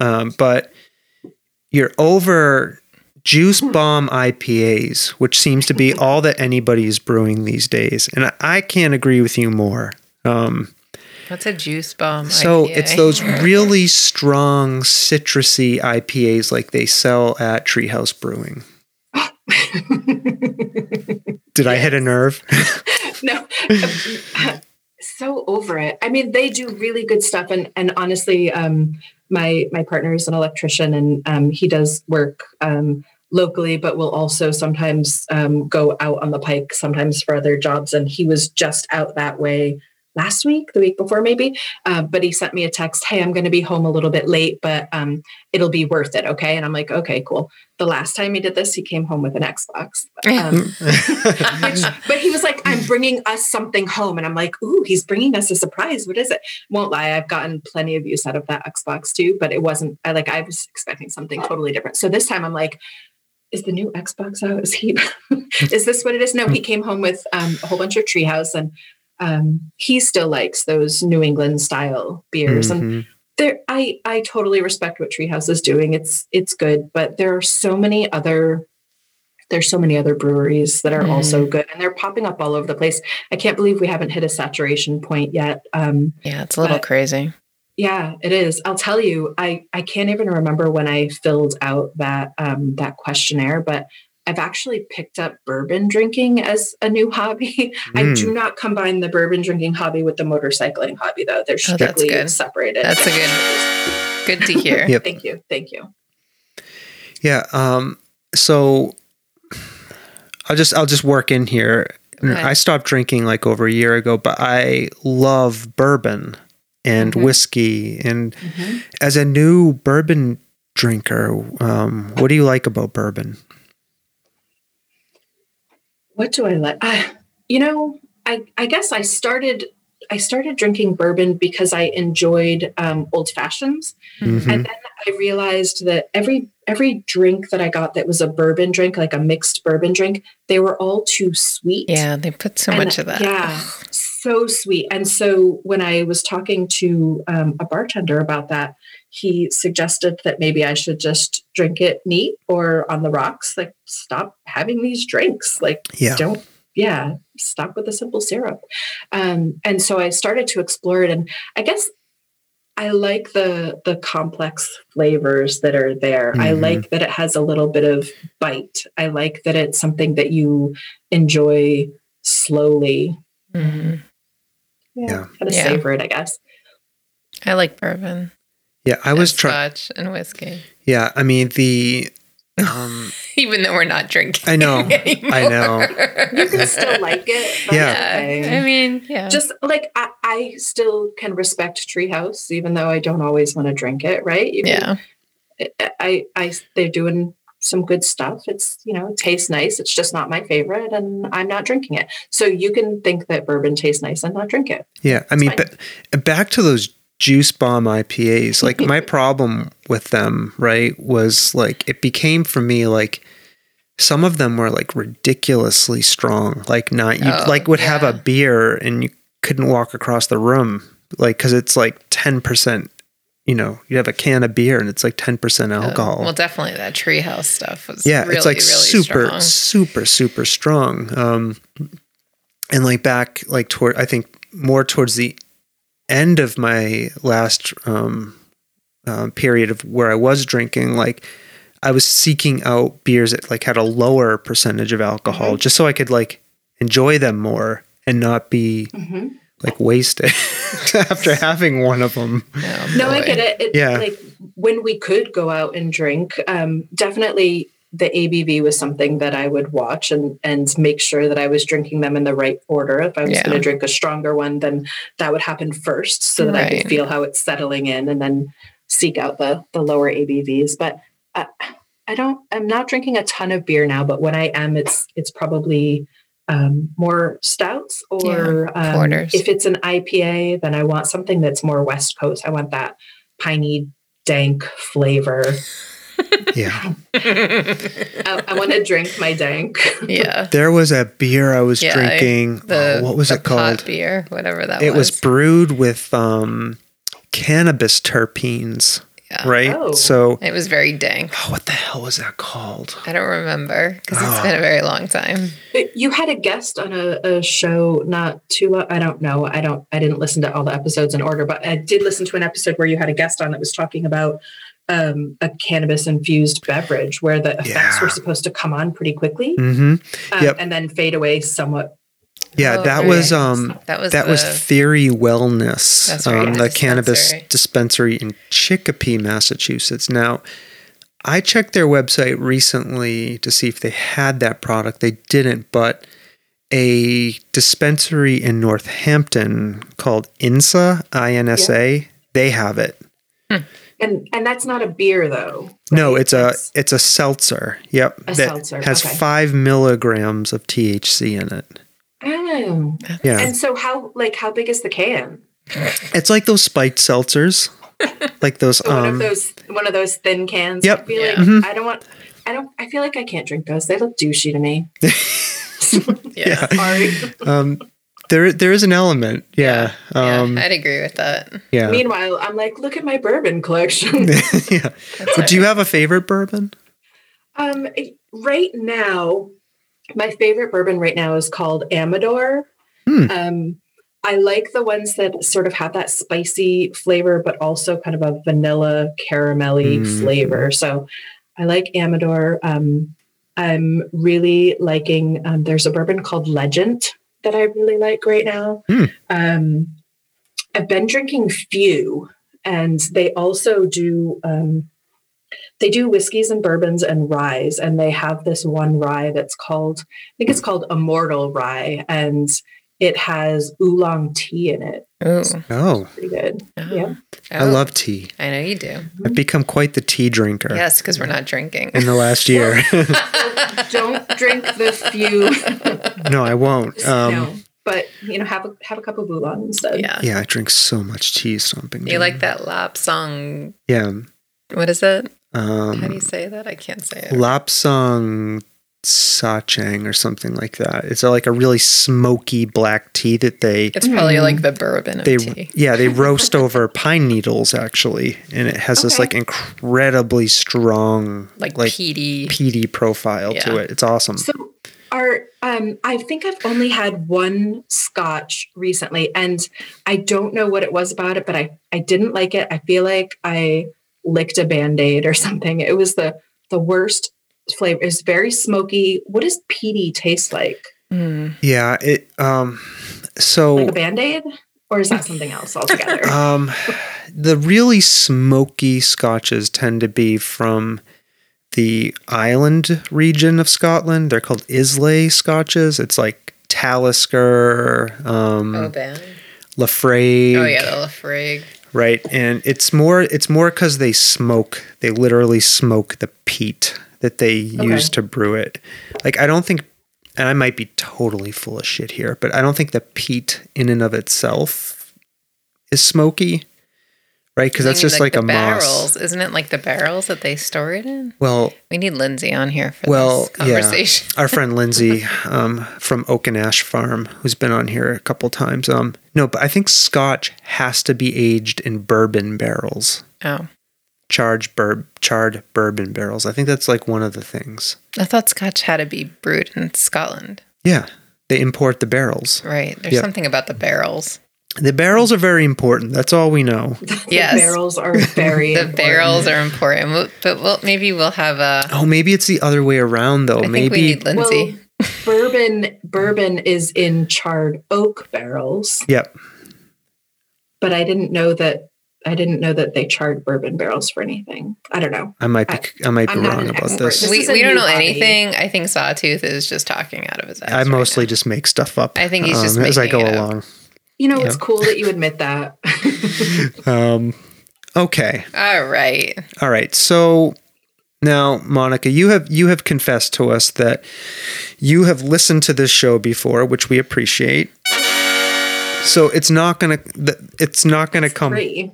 um, but you're over juice bomb IPAs, which seems to be [LAUGHS] all that anybody is brewing these days, and I, I can't agree with you more. Um, What's a juice bomb? so IPA? it's those [LAUGHS] really strong citrusy IPAs like they sell at Treehouse Brewing. [LAUGHS] Did I hit a nerve? [LAUGHS] no so over it i mean they do really good stuff and and honestly um my my partner is an electrician and um he does work um locally but will also sometimes um go out on the pike sometimes for other jobs and he was just out that way last week the week before maybe uh, but he sent me a text hey i'm going to be home a little bit late but um it'll be worth it okay and i'm like okay cool the last time he did this he came home with an xbox um, [LAUGHS] which, but he was like, I'm bringing us something home. And I'm like, ooh, he's bringing us a surprise. What is it? Won't lie. I've gotten plenty of use out of that Xbox too, but it wasn't, I like, I was expecting something totally different. So this time I'm like, is the new Xbox out? Is he, [LAUGHS] is this what it is? No, he came home with um, a whole bunch of treehouse and um, he still likes those New England style beers. And Mhm. there I I totally respect what Treehouse is doing. It's it's good, but there are so many other there's so many other breweries that are also good and they're popping up all over the place. I can't believe we haven't hit a saturation point yet. Um yeah, it's a little crazy. yeah, it is. I'll tell you, I I can't even remember when I filled out that um that questionnaire, but I've actually picked up bourbon drinking as a new hobby. [LAUGHS] I Mm. do not combine the bourbon drinking hobby with the motorcycling hobby though. They're Oh, that's strictly good. separated. That's a good good to hear. [LAUGHS] Yep. Thank you. Thank you. Yeah. Um, so I'll just I'll just work in here. I stopped drinking like over a year ago, but I love bourbon and Mhm. whiskey. And as a new bourbon drinker, um, what do you like about bourbon? What do I like? Uh, you know, I I guess I started I started drinking bourbon because I enjoyed um, old fashions, Mhm. and then I realized that every every drink that I got that was a bourbon drink, like a mixed bourbon drink, they were all too sweet. Yeah, they put so And- much of that. Yeah, so sweet. And so when I was talking to um, a bartender about that, he suggested that maybe I should just drink it neat or on the rocks. Like, stop having these drinks. Like, Yeah. don't, yeah, stop with the simple syrup. Um, and so I started to explore it. And I guess I like the the complex flavors that are there. I Mhm. like that it has a little bit of bite. I like that it's something that you enjoy slowly. Mhm. Yeah. kind of Yeah. savor it, I guess. I like bourbon. Yeah, I was and trying. scotch and whiskey. Yeah, I mean the. [LAUGHS] Um, Even though we're not drinking. I know. anymore. I know. You can still like it. That's Yeah. okay. I mean, yeah. just like I, I still can respect Treehouse, even though I don't always want to drink it. Right? You can- yeah. I, I, they're doing some good stuff. It's you know, it tastes nice. It's just not my favorite, and I'm not drinking it. So you can think that bourbon tastes nice and not drink it. Yeah, I mean, fine. but back to those juice bomb IPAs. Like my [LAUGHS] problem with them, right, was like it became for me like some of them were like ridiculously strong. Like not you Oh, like would have a beer and you couldn't walk across the room like cuz it's like 10% you know, you have a can of beer and it's like 10% alcohol. Well, definitely that treehouse stuff was yeah, really, it's like really super strong. super super strong. Um and like back like toward I think more towards the end of my last um, um, period of where I was drinking, like I was seeking out beers that like had a lower percentage of alcohol, just so I could like enjoy them more and not be Mhm. like wasted [LAUGHS] after having one of them. Oh, No, I get it. it Yeah. Like when we could go out and drink, um, definitely the ABV was something that I would watch and and make sure that I was drinking them in the right order. If I was Yeah. going to drink a stronger one, then that would happen first, so that I could feel how it's settling in, and then seek out the the lower ABVs. But I, I don't. I'm not drinking a ton of beer now, but when I am, it's it's probably um, more stouts or um, if it's an IPA, then I want something that's more West Coast. I want that piney, dank flavor. Yeah. I, I want to drink my dank. yeah. There was a beer I was Yeah, I- drinking. The oh, what was the it called? Beer, whatever that It was was. brewed with um, cannabis terpenes, Yeah. right? Oh. So, It was very dank. oh, what the hell was that called? I don't remember because it's Oh. been a very long time. But you had a guest on a, a show not too long. I don't know. I don't. I didn't listen to all the episodes in order, but I did listen to an episode where you had a guest on that was talking about um, a cannabis infused beverage where the effects Yeah. were supposed to come on pretty quickly hmm um, Yep. and then fade away somewhat. Yeah, Oh, that was um That was that was the- Theory Wellness, right, um, yeah, the cannabis dispensary. dispensary in Chicopee, Massachusetts. Now, I checked their website recently to see if they had that product. They didn't, but a dispensary in Northampton called INSA, I N S A, they have it. And and that's not a beer though. No, right? it's a That's- it's a seltzer. Yep, A that seltzer, has okay. five milligrams of THC in it. Oh. Yeah, And so how like how big is the can? it's like those spiked seltzers, [LAUGHS] like those. So one Um, of those one of those thin cans. Yep. I feel Yeah. like Mhm. I don't want I don't I feel like I can't drink those. They look douchey to me. [LAUGHS] [LAUGHS] yeah. Sorry. um, there there is an element. Yeah. Um, yeah, I'd agree with that. yeah. Meanwhile, I'm like, look at my bourbon collection. [LAUGHS] yeah. That's But do you have a favorite bourbon? um right now, my favorite bourbon right now is called Amador. Hmm. Um I like the ones that sort of have that spicy flavor, but also kind of a vanilla caramelly Mm. flavor. So I like Amador. Um, I'm really liking, um, there's a bourbon called Legend that I really like right now. Hmm. Um, I've been drinking Few, and they also do. Um, they do whiskeys and bourbons and ryes, and they have this one rye that's called, I think it's called Immortal Rye, and it has oolong tea in it. Ooh. Oh, Pretty good. Oh. Yeah. I Oh, love tea. I know you do. I've become quite the tea drinker Yes, because we're not drinking. in the last year. [LAUGHS] [LAUGHS] Don't drink the Few. no, I won't. Um, no, but you know, have a have a cup of oolong instead. yeah. Yeah, I drink so much tea stomping. You like that lap song? Yeah. What is it? How do Um, you say that? I can't say it. Lapsang Sachang or something like that. It's a, like a really smoky black tea that they It's probably like the bourbon of they tea. yeah they [LAUGHS] roast over pine needles actually, and it has this like incredibly strong Like, like peaty. peaty profile to it. It's awesome. So our um I think I've only had one scotch recently and I don't know what it was about it, but I I didn't like it. I feel like I licked a band-aid or something. It was the the worst flavor. is very smoky. What does peaty taste like? Mm. Yeah, it um so Like a band-aid? Or is that something else altogether? [LAUGHS] Um, the really smoky scotches tend to be from the island region of Scotland. They're called Islay scotches. It's like Talisker, um, Oh, Laphroaig, Oh, yeah, the Laphroaig. right? And it's more it's more because they smoke. They literally smoke the peat that they use to brew it. Like I don't think, and I might be totally full of shit here, but I don't think the peat in and of itself is smoky. right? Because that's just like, the a barrels. moss. Isn't it like the barrels that they store it in? Well, We need Lindsay on here for Well, this yeah. our friend [LAUGHS] Lindsay um, from Oak and Ash Farm, who's been on here a couple times. Um, no, but I think Scotch has to be aged in bourbon barrels, Oh, charged bur- charred bourbon barrels. I think that's like one of the things. I thought Scotch had to be brewed in Scotland. Yeah, they import the barrels. Right. There's Yep. something about the barrels. The barrels are very important. That's all we know. Yes. The barrels are [LAUGHS] very The important. barrels are important, We'll- but we'll, maybe we'll have a. Oh, maybe it's the other way around though. I think maybe we need Lindsay. bourbon bourbon is in charred oak barrels, Yep. but I didn't know that I didn't know that they charred bourbon barrels for anything. I don't know. I might be I, might be I'm not wrong about expert. this. This we is we don't know hobby. anything. I think Sawtooth is just talking out of his ass. I right mostly now. just make stuff up. I think he's just um, as I go it along. You know, it's cool that you admit that. [LAUGHS] Um, okay. All right. All right. So now, Monica, you have you have confessed to us that you have listened to this show before, which we appreciate. So it's not gonna th- it's not gonna come three.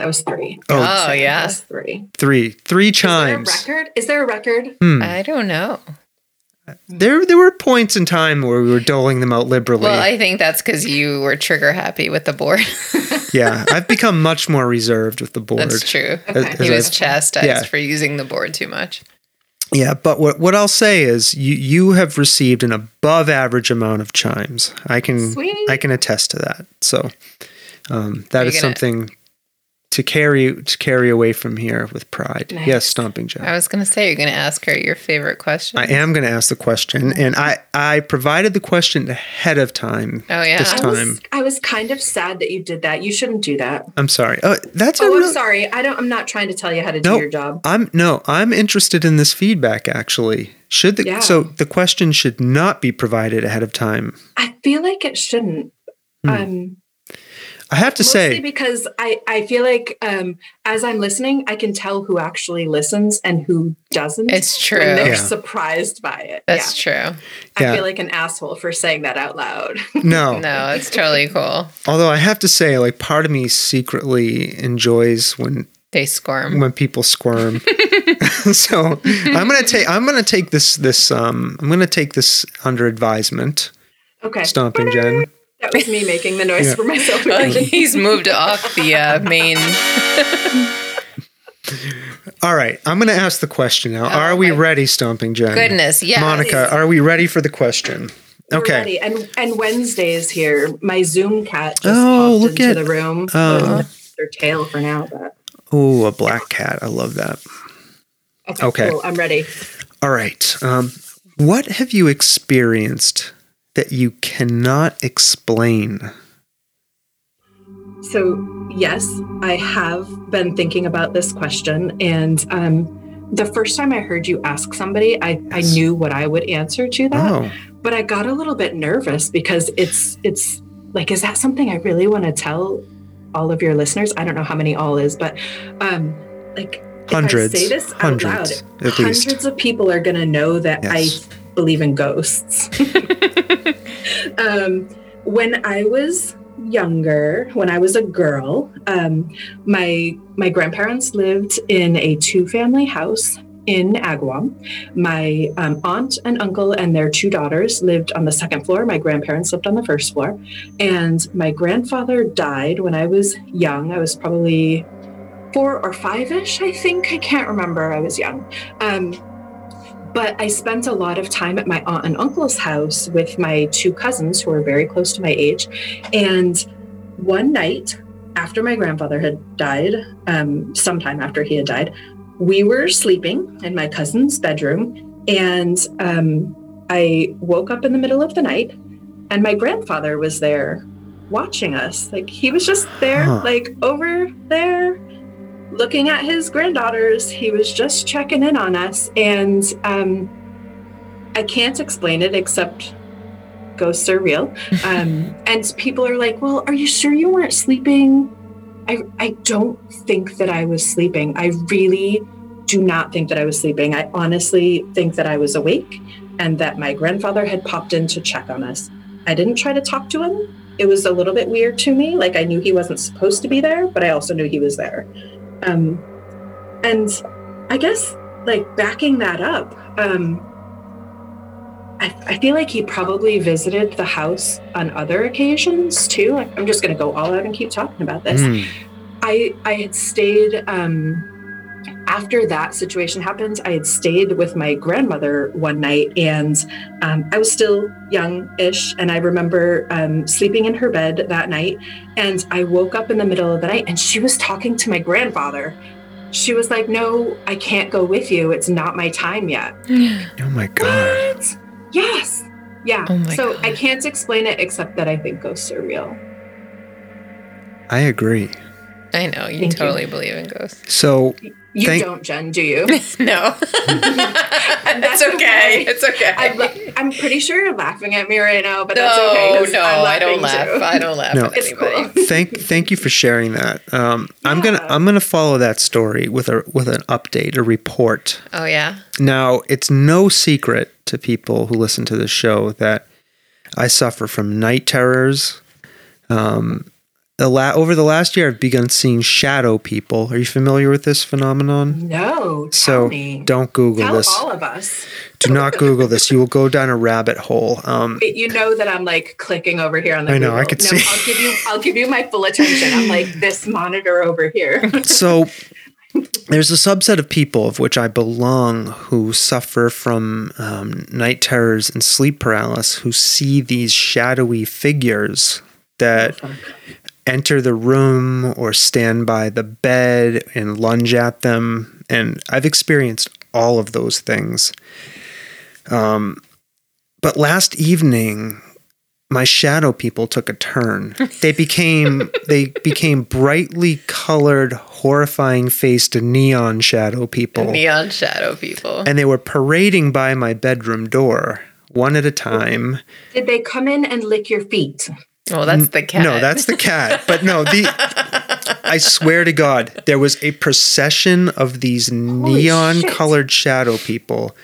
That was three. Oh, Oh, That yeah. was three. three three Is there a chimes. record? Is there a record? Hmm. I don't know. There there were points in time where we were doling them out liberally. Well, I think that's because you were trigger happy with the board. [LAUGHS] yeah, I've become much more reserved with the board. that's true. As- Okay. as He was I've- chastised Yeah. for using the board too much. Yeah, but what what I'll say is you you have received an above average amount of chimes. I can Sweet. I can attest to that. So um, that Are is gonna- something to carry to carry away from here with pride. Nice. Yes, stomping Joe. I was going to say you're going to ask her your favorite question. I am going to ask the question, and I I provided the question ahead of time. Oh, yeah. this I time. was I was kind of sad that you did that. You shouldn't do that. I'm sorry. Oh, that's Oh, real, I'm sorry. I don't. I'm not trying to tell you how to do your job. I'm no, I'm interested in this feedback actually. Should the Yeah. so the question should not be provided ahead of time. I feel like it shouldn't. Hmm. Um, I have to mostly say, because I I feel like um, as I'm listening, I can tell who actually listens and who doesn't. It's true. When they're Yeah. surprised by it. That's yeah. true. Yeah. I feel like an asshole for saying that out loud. [LAUGHS] no. No, it's totally cool. Although I have to say, like part of me secretly enjoys when They squirm. when people squirm. [LAUGHS] [LAUGHS] so I'm gonna take I'm gonna take this this um I'm gonna take this under advisement. Okay. Stomping Jen. That was me making the noise Yeah. for myself. Well, [LAUGHS] he's moved off the uh, main. [LAUGHS] All right, I'm gonna ask the question now. Are we okay. ready, Stomping Jen? Goodness, yes. Monica, are we ready for the question? We're Okay. ready. And and is here. My Zoom cat just Oh, popped look into at- the room. Oh. with their tail for now, but Oh, a black cat. I love that. okay, Okay. cool. I'm ready. All right. Um, what have you experienced that you cannot explain? So yes, I have been thinking about this question, and um, the first time I heard you ask somebody, I, I knew what I would answer to that, Oh, but I got a little bit nervous because it's it's like, is that something I really want to tell all of your listeners? I don't know how many all is, but um, like if I hundreds. say this out hundreds, loud, at hundreds least. of people are going to know that Yes. I believe in ghosts. [LAUGHS] um, when I was younger, when I was a girl, um, my my grandparents lived in a two family house in Agawam. My um, aunt and uncle and their two daughters lived on the second floor. My grandparents lived on the first floor, and my grandfather died when I was young. I was probably four or five ish, I think. I can't remember. I was young. Um, but I spent a lot of time at my aunt and uncle's house with my two cousins who were very close to my age. And one night after my grandfather had died, um, sometime after he had died, we were sleeping in my cousin's bedroom. And um, I woke up in the middle of the night, and my grandfather was there watching us. Like he was just there, Huh. like over there looking at his granddaughters. He was just checking in on us. And um, I can't explain it except ghosts are real. [LAUGHS] Um, and people are like, well, are you sure you weren't sleeping? I, I don't think that I was sleeping. I really do not think that I was sleeping. I honestly think that I was awake and that my grandfather had popped in to check on us. I didn't try to talk to him. it was a little bit weird to me. Like I knew he wasn't supposed to be there, but I also knew he was there. Um, and I guess like backing that up, um, I, I feel like he probably visited the house on other occasions too. Like, I'm just going to go all out and keep talking about this. Mm. I I had stayed um, after that situation happened. I had stayed with my grandmother one night, and um, I was still young-ish, and I remember um, sleeping in her bed that night, and I woke up in the middle of the night, and she was talking to my grandfather. She was like, "No, I can't go with you. It's not my time yet." [GASPS] Oh my god. What? Yes. Yeah. Oh so God. I can't explain it except that I think ghosts are real. I agree. I know you Thank you. totally believe in ghosts. So You Thank- don't, Jen, do you? [LAUGHS] no, [LAUGHS] it's That's okay. okay. It's okay. I'm, I'm pretty sure you're laughing at me right now, but no, that's okay. no, I'm don't laugh. too. I don't laugh No. [LAUGHS] at It's anybody. cool. thank thank you for sharing that. Um, I'm gonna I'm gonna follow that story with a with an update, a report. Oh yeah. Now, it's no secret to people who listen to this show that I suffer from night terrors. Um, the la- over the last year, I've begun seeing shadow people. Are you familiar with this phenomenon? No, So me. don't Google Tell this. all of us. Do not Google this. You will go down a rabbit hole. Um, Wait, You know that I'm like clicking over here on the. I know, I Google. could no, see. I'll give you. I'll give you my full attention. I'm like this monitor over here. [LAUGHS] so there's a subset of people of which I belong who suffer from um, night terrors and sleep paralysis who see these shadowy figures that enter the room or stand by the bed and lunge at them and I've experienced all of those things um, but last evening my shadow people took a turn. They became [LAUGHS] they became brightly colored, horrifying faced neon shadow people. Neon shadow people. And they were parading by my bedroom door, one at a time. Did they come in and lick your feet? Well, that's the cat. No, that's the cat. But no, the I swear to God, there was a procession of these neon colored shadow people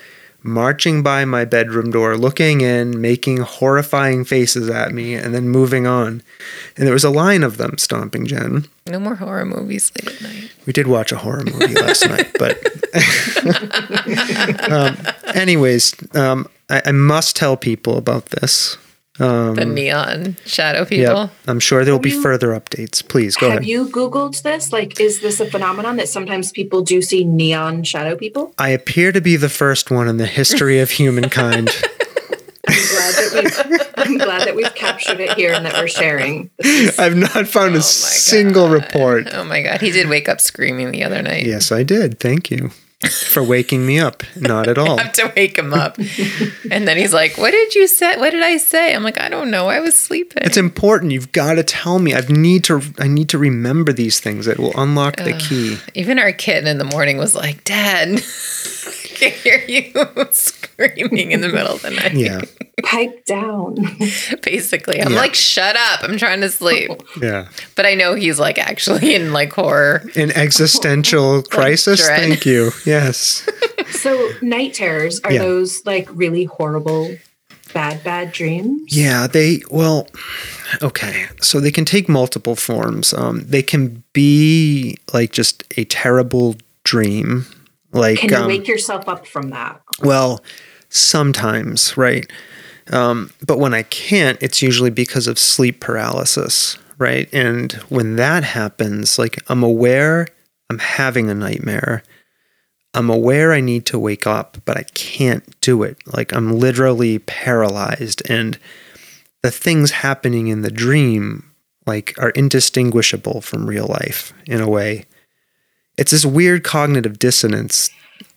marching by my bedroom door, looking in, making horrifying faces at me, and then moving on. And there was a line of them stomping Jen. no more horror movies late at night. We did watch a horror movie last [LAUGHS] night, but [LAUGHS] um, anyways, um, I, I must tell people about this. Um, The neon shadow Yep. people. I'm sure there will be you- further updates. Please go Have ahead. you Googled this? Like, is this a phenomenon that sometimes people do see neon shadow people? I appear to be the first one in the history of humankind. [LAUGHS] [LAUGHS] I'm glad that we've I'm glad that we've captured it here and that we're sharing. Is- I've not found Oh a single God. report. Oh my god, he did wake up screaming the other night. Yes, I did. Thank you for waking me up. Not at all. I [LAUGHS] have to wake him up. and then he's like, What did you say? What did I say? I'm like, I don't know. I was sleeping. It's important. You've got to tell me. I need to. I need to remember these things. It will unlock the key. Even our kid in the morning was like, Dad, [LAUGHS] [LAUGHS] can hear you [LAUGHS] screaming in the middle of the night. Yeah, pipe down. [LAUGHS] Basically. I'm Yeah. like, shut up. I'm trying to sleep. yeah. But I know he's like actually in like horror. An existential crisis. dread. Thank you. Yes. So night terrors are Yeah. those like really horrible, bad, bad dreams? Yeah, they well, okay. So they can take multiple forms. Um, they can be like just a terrible dream, like Can you um, wake yourself up from that? well, sometimes, right? Um, but when I can't, it's usually because of sleep paralysis, right? And when that happens, like I'm aware I'm having a nightmare. I'm aware I need to wake up, but I can't do it. Like I'm literally paralyzed and the things happening in the dream like are indistinguishable from real life in a way. It's this weird cognitive dissonance.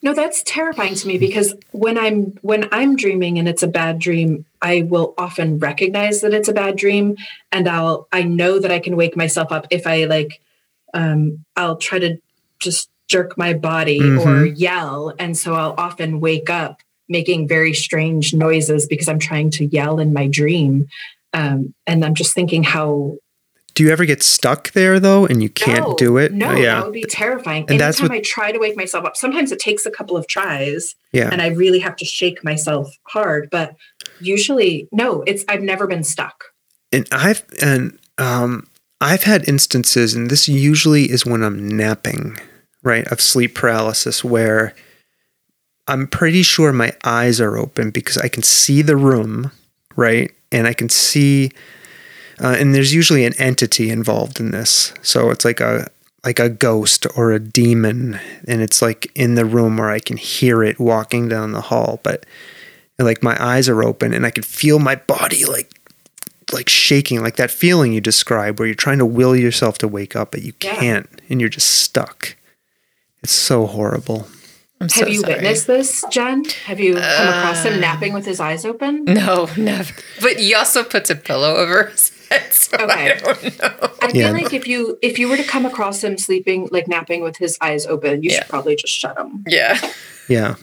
No, that's terrifying to me because when I'm when I'm dreaming and it's a bad dream, I will often recognize that it's a bad dream and I'll I know that I can wake myself up if I like um I'll try to just jerk my body or yell and so I'll often wake up making very strange noises because I'm trying to yell in my dream. Um and I'm just thinking how Do you ever get stuck there though and you can't No, do it? No, yeah. that would be terrifying. And that's Anytime what- I try to wake myself up, sometimes it takes a couple of tries Yeah. and I really have to shake myself hard. But usually, no, it's I've never been stuck. and I've and um, I've had instances, and this usually is when I'm napping, right, of sleep paralysis, where I'm pretty sure my eyes are open because I can see the room, right, and I can see, uh, and there's usually an entity involved in this, so it's like a like a ghost or a demon, and it's like in the room where I can hear it walking down the hall, but like my eyes are open and I can feel my body like like shaking, like that feeling you describe where you're trying to will yourself to wake up, but you Yeah. can't and you're just stuck. It's so horrible. I'm Have you sorry. witnessed this, Jen? Have you come across him napping with his eyes open? No, never. But he also puts a pillow over his head, so Okay. I don't know. I feel Yeah. like if you if you were to come across him sleeping, like napping with his eyes open, you Yeah. should probably just shut him Yeah, Yeah.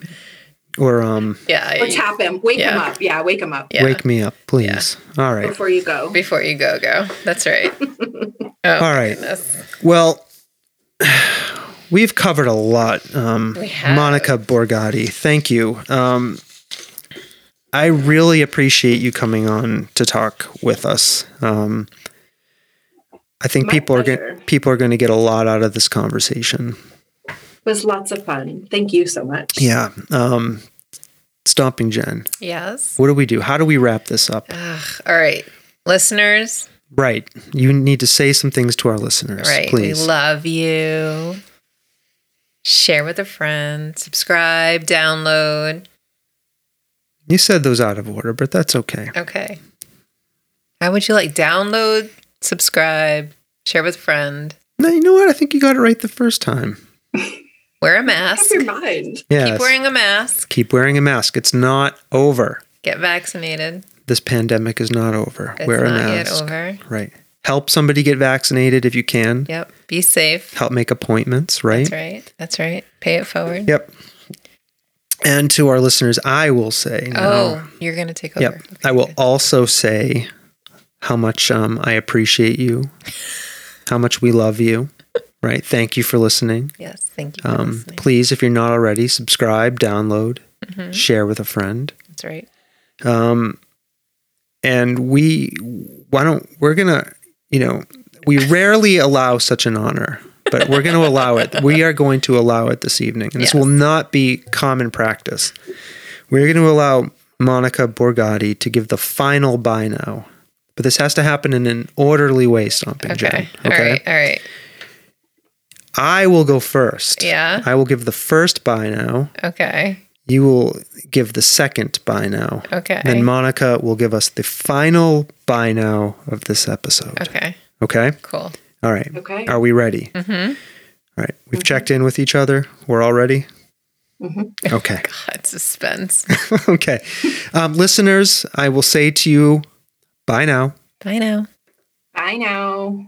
Or um yeah. or you- tap him, wake him up. Yeah, wake him up yeah. wake me up, please. All right. before you go. before you go. Go. That's right. [LAUGHS] Oh, All right. goodness. Well, [SIGHS] we've covered a lot. Um, We have. Monica Borgatti, thank you. Um, I really appreciate you coming on to talk with us. Um, I think My people are going people are going to get a lot out of this conversation. It was lots of fun. Thank you so much. Yeah. Um, Stomping Jen, Yes. what do we do? How do we wrap this up? Ugh. All right, listeners. Right. You need to say some things to our listeners, Right. please. We love you. Share with a friend. Subscribe. Download. You said those out of order, but that's okay. Okay. How would you like download, subscribe, share with a friend, No, you know what? I think you got it right the first time. [LAUGHS] wear a Have mask, your mind. Yeah. keep wearing a mask, keep wearing a mask. It's not over. get vaccinated. This pandemic is not over. It's Wear a not yet mask. over. Right. Help somebody get vaccinated if you can. Yep. Be safe. Help make appointments, right? That's right. That's right. Pay it forward. Yep. And to our listeners, I will say now, Oh, you're going to take over. Yep. I will also say how much um, I appreciate you, how much we love you. Right. Thank you for listening. Yes. Thank you Um, please, if you're not already, subscribe, download, Mm-hmm. share with a friend. That's right. Um, and we, why don't, we're going to, you know, we rarely allow such an honor, but we're going to allow it. We are going to allow it this evening. And this Yes. will not be common practice. We're going to allow Monica Borgatti to give the final bye now. But this has to happen in an orderly way, Stomping Okay. Jen. All right. All right. I will go first. Yeah. I will give the first bye now. Okay. You will give the second bye now. Okay. Then Monica will give us the final bye now of this episode. Okay. Okay? Cool. All right. Okay. Are we ready? Mm-hmm. All right. We've checked in with each other. We're all ready? Mm-hmm. Okay. [LAUGHS] God, suspense. [LAUGHS] okay. Um, listeners, I will say to you, bye now. Bye now. Bye now.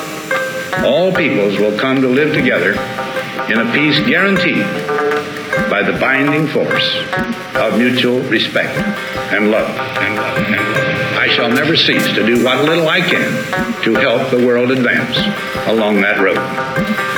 all peoples will come to live together in a peace guaranteed by the binding force of mutual respect and love. And love. And love. I shall never cease to do what little I can to help the world advance along that road.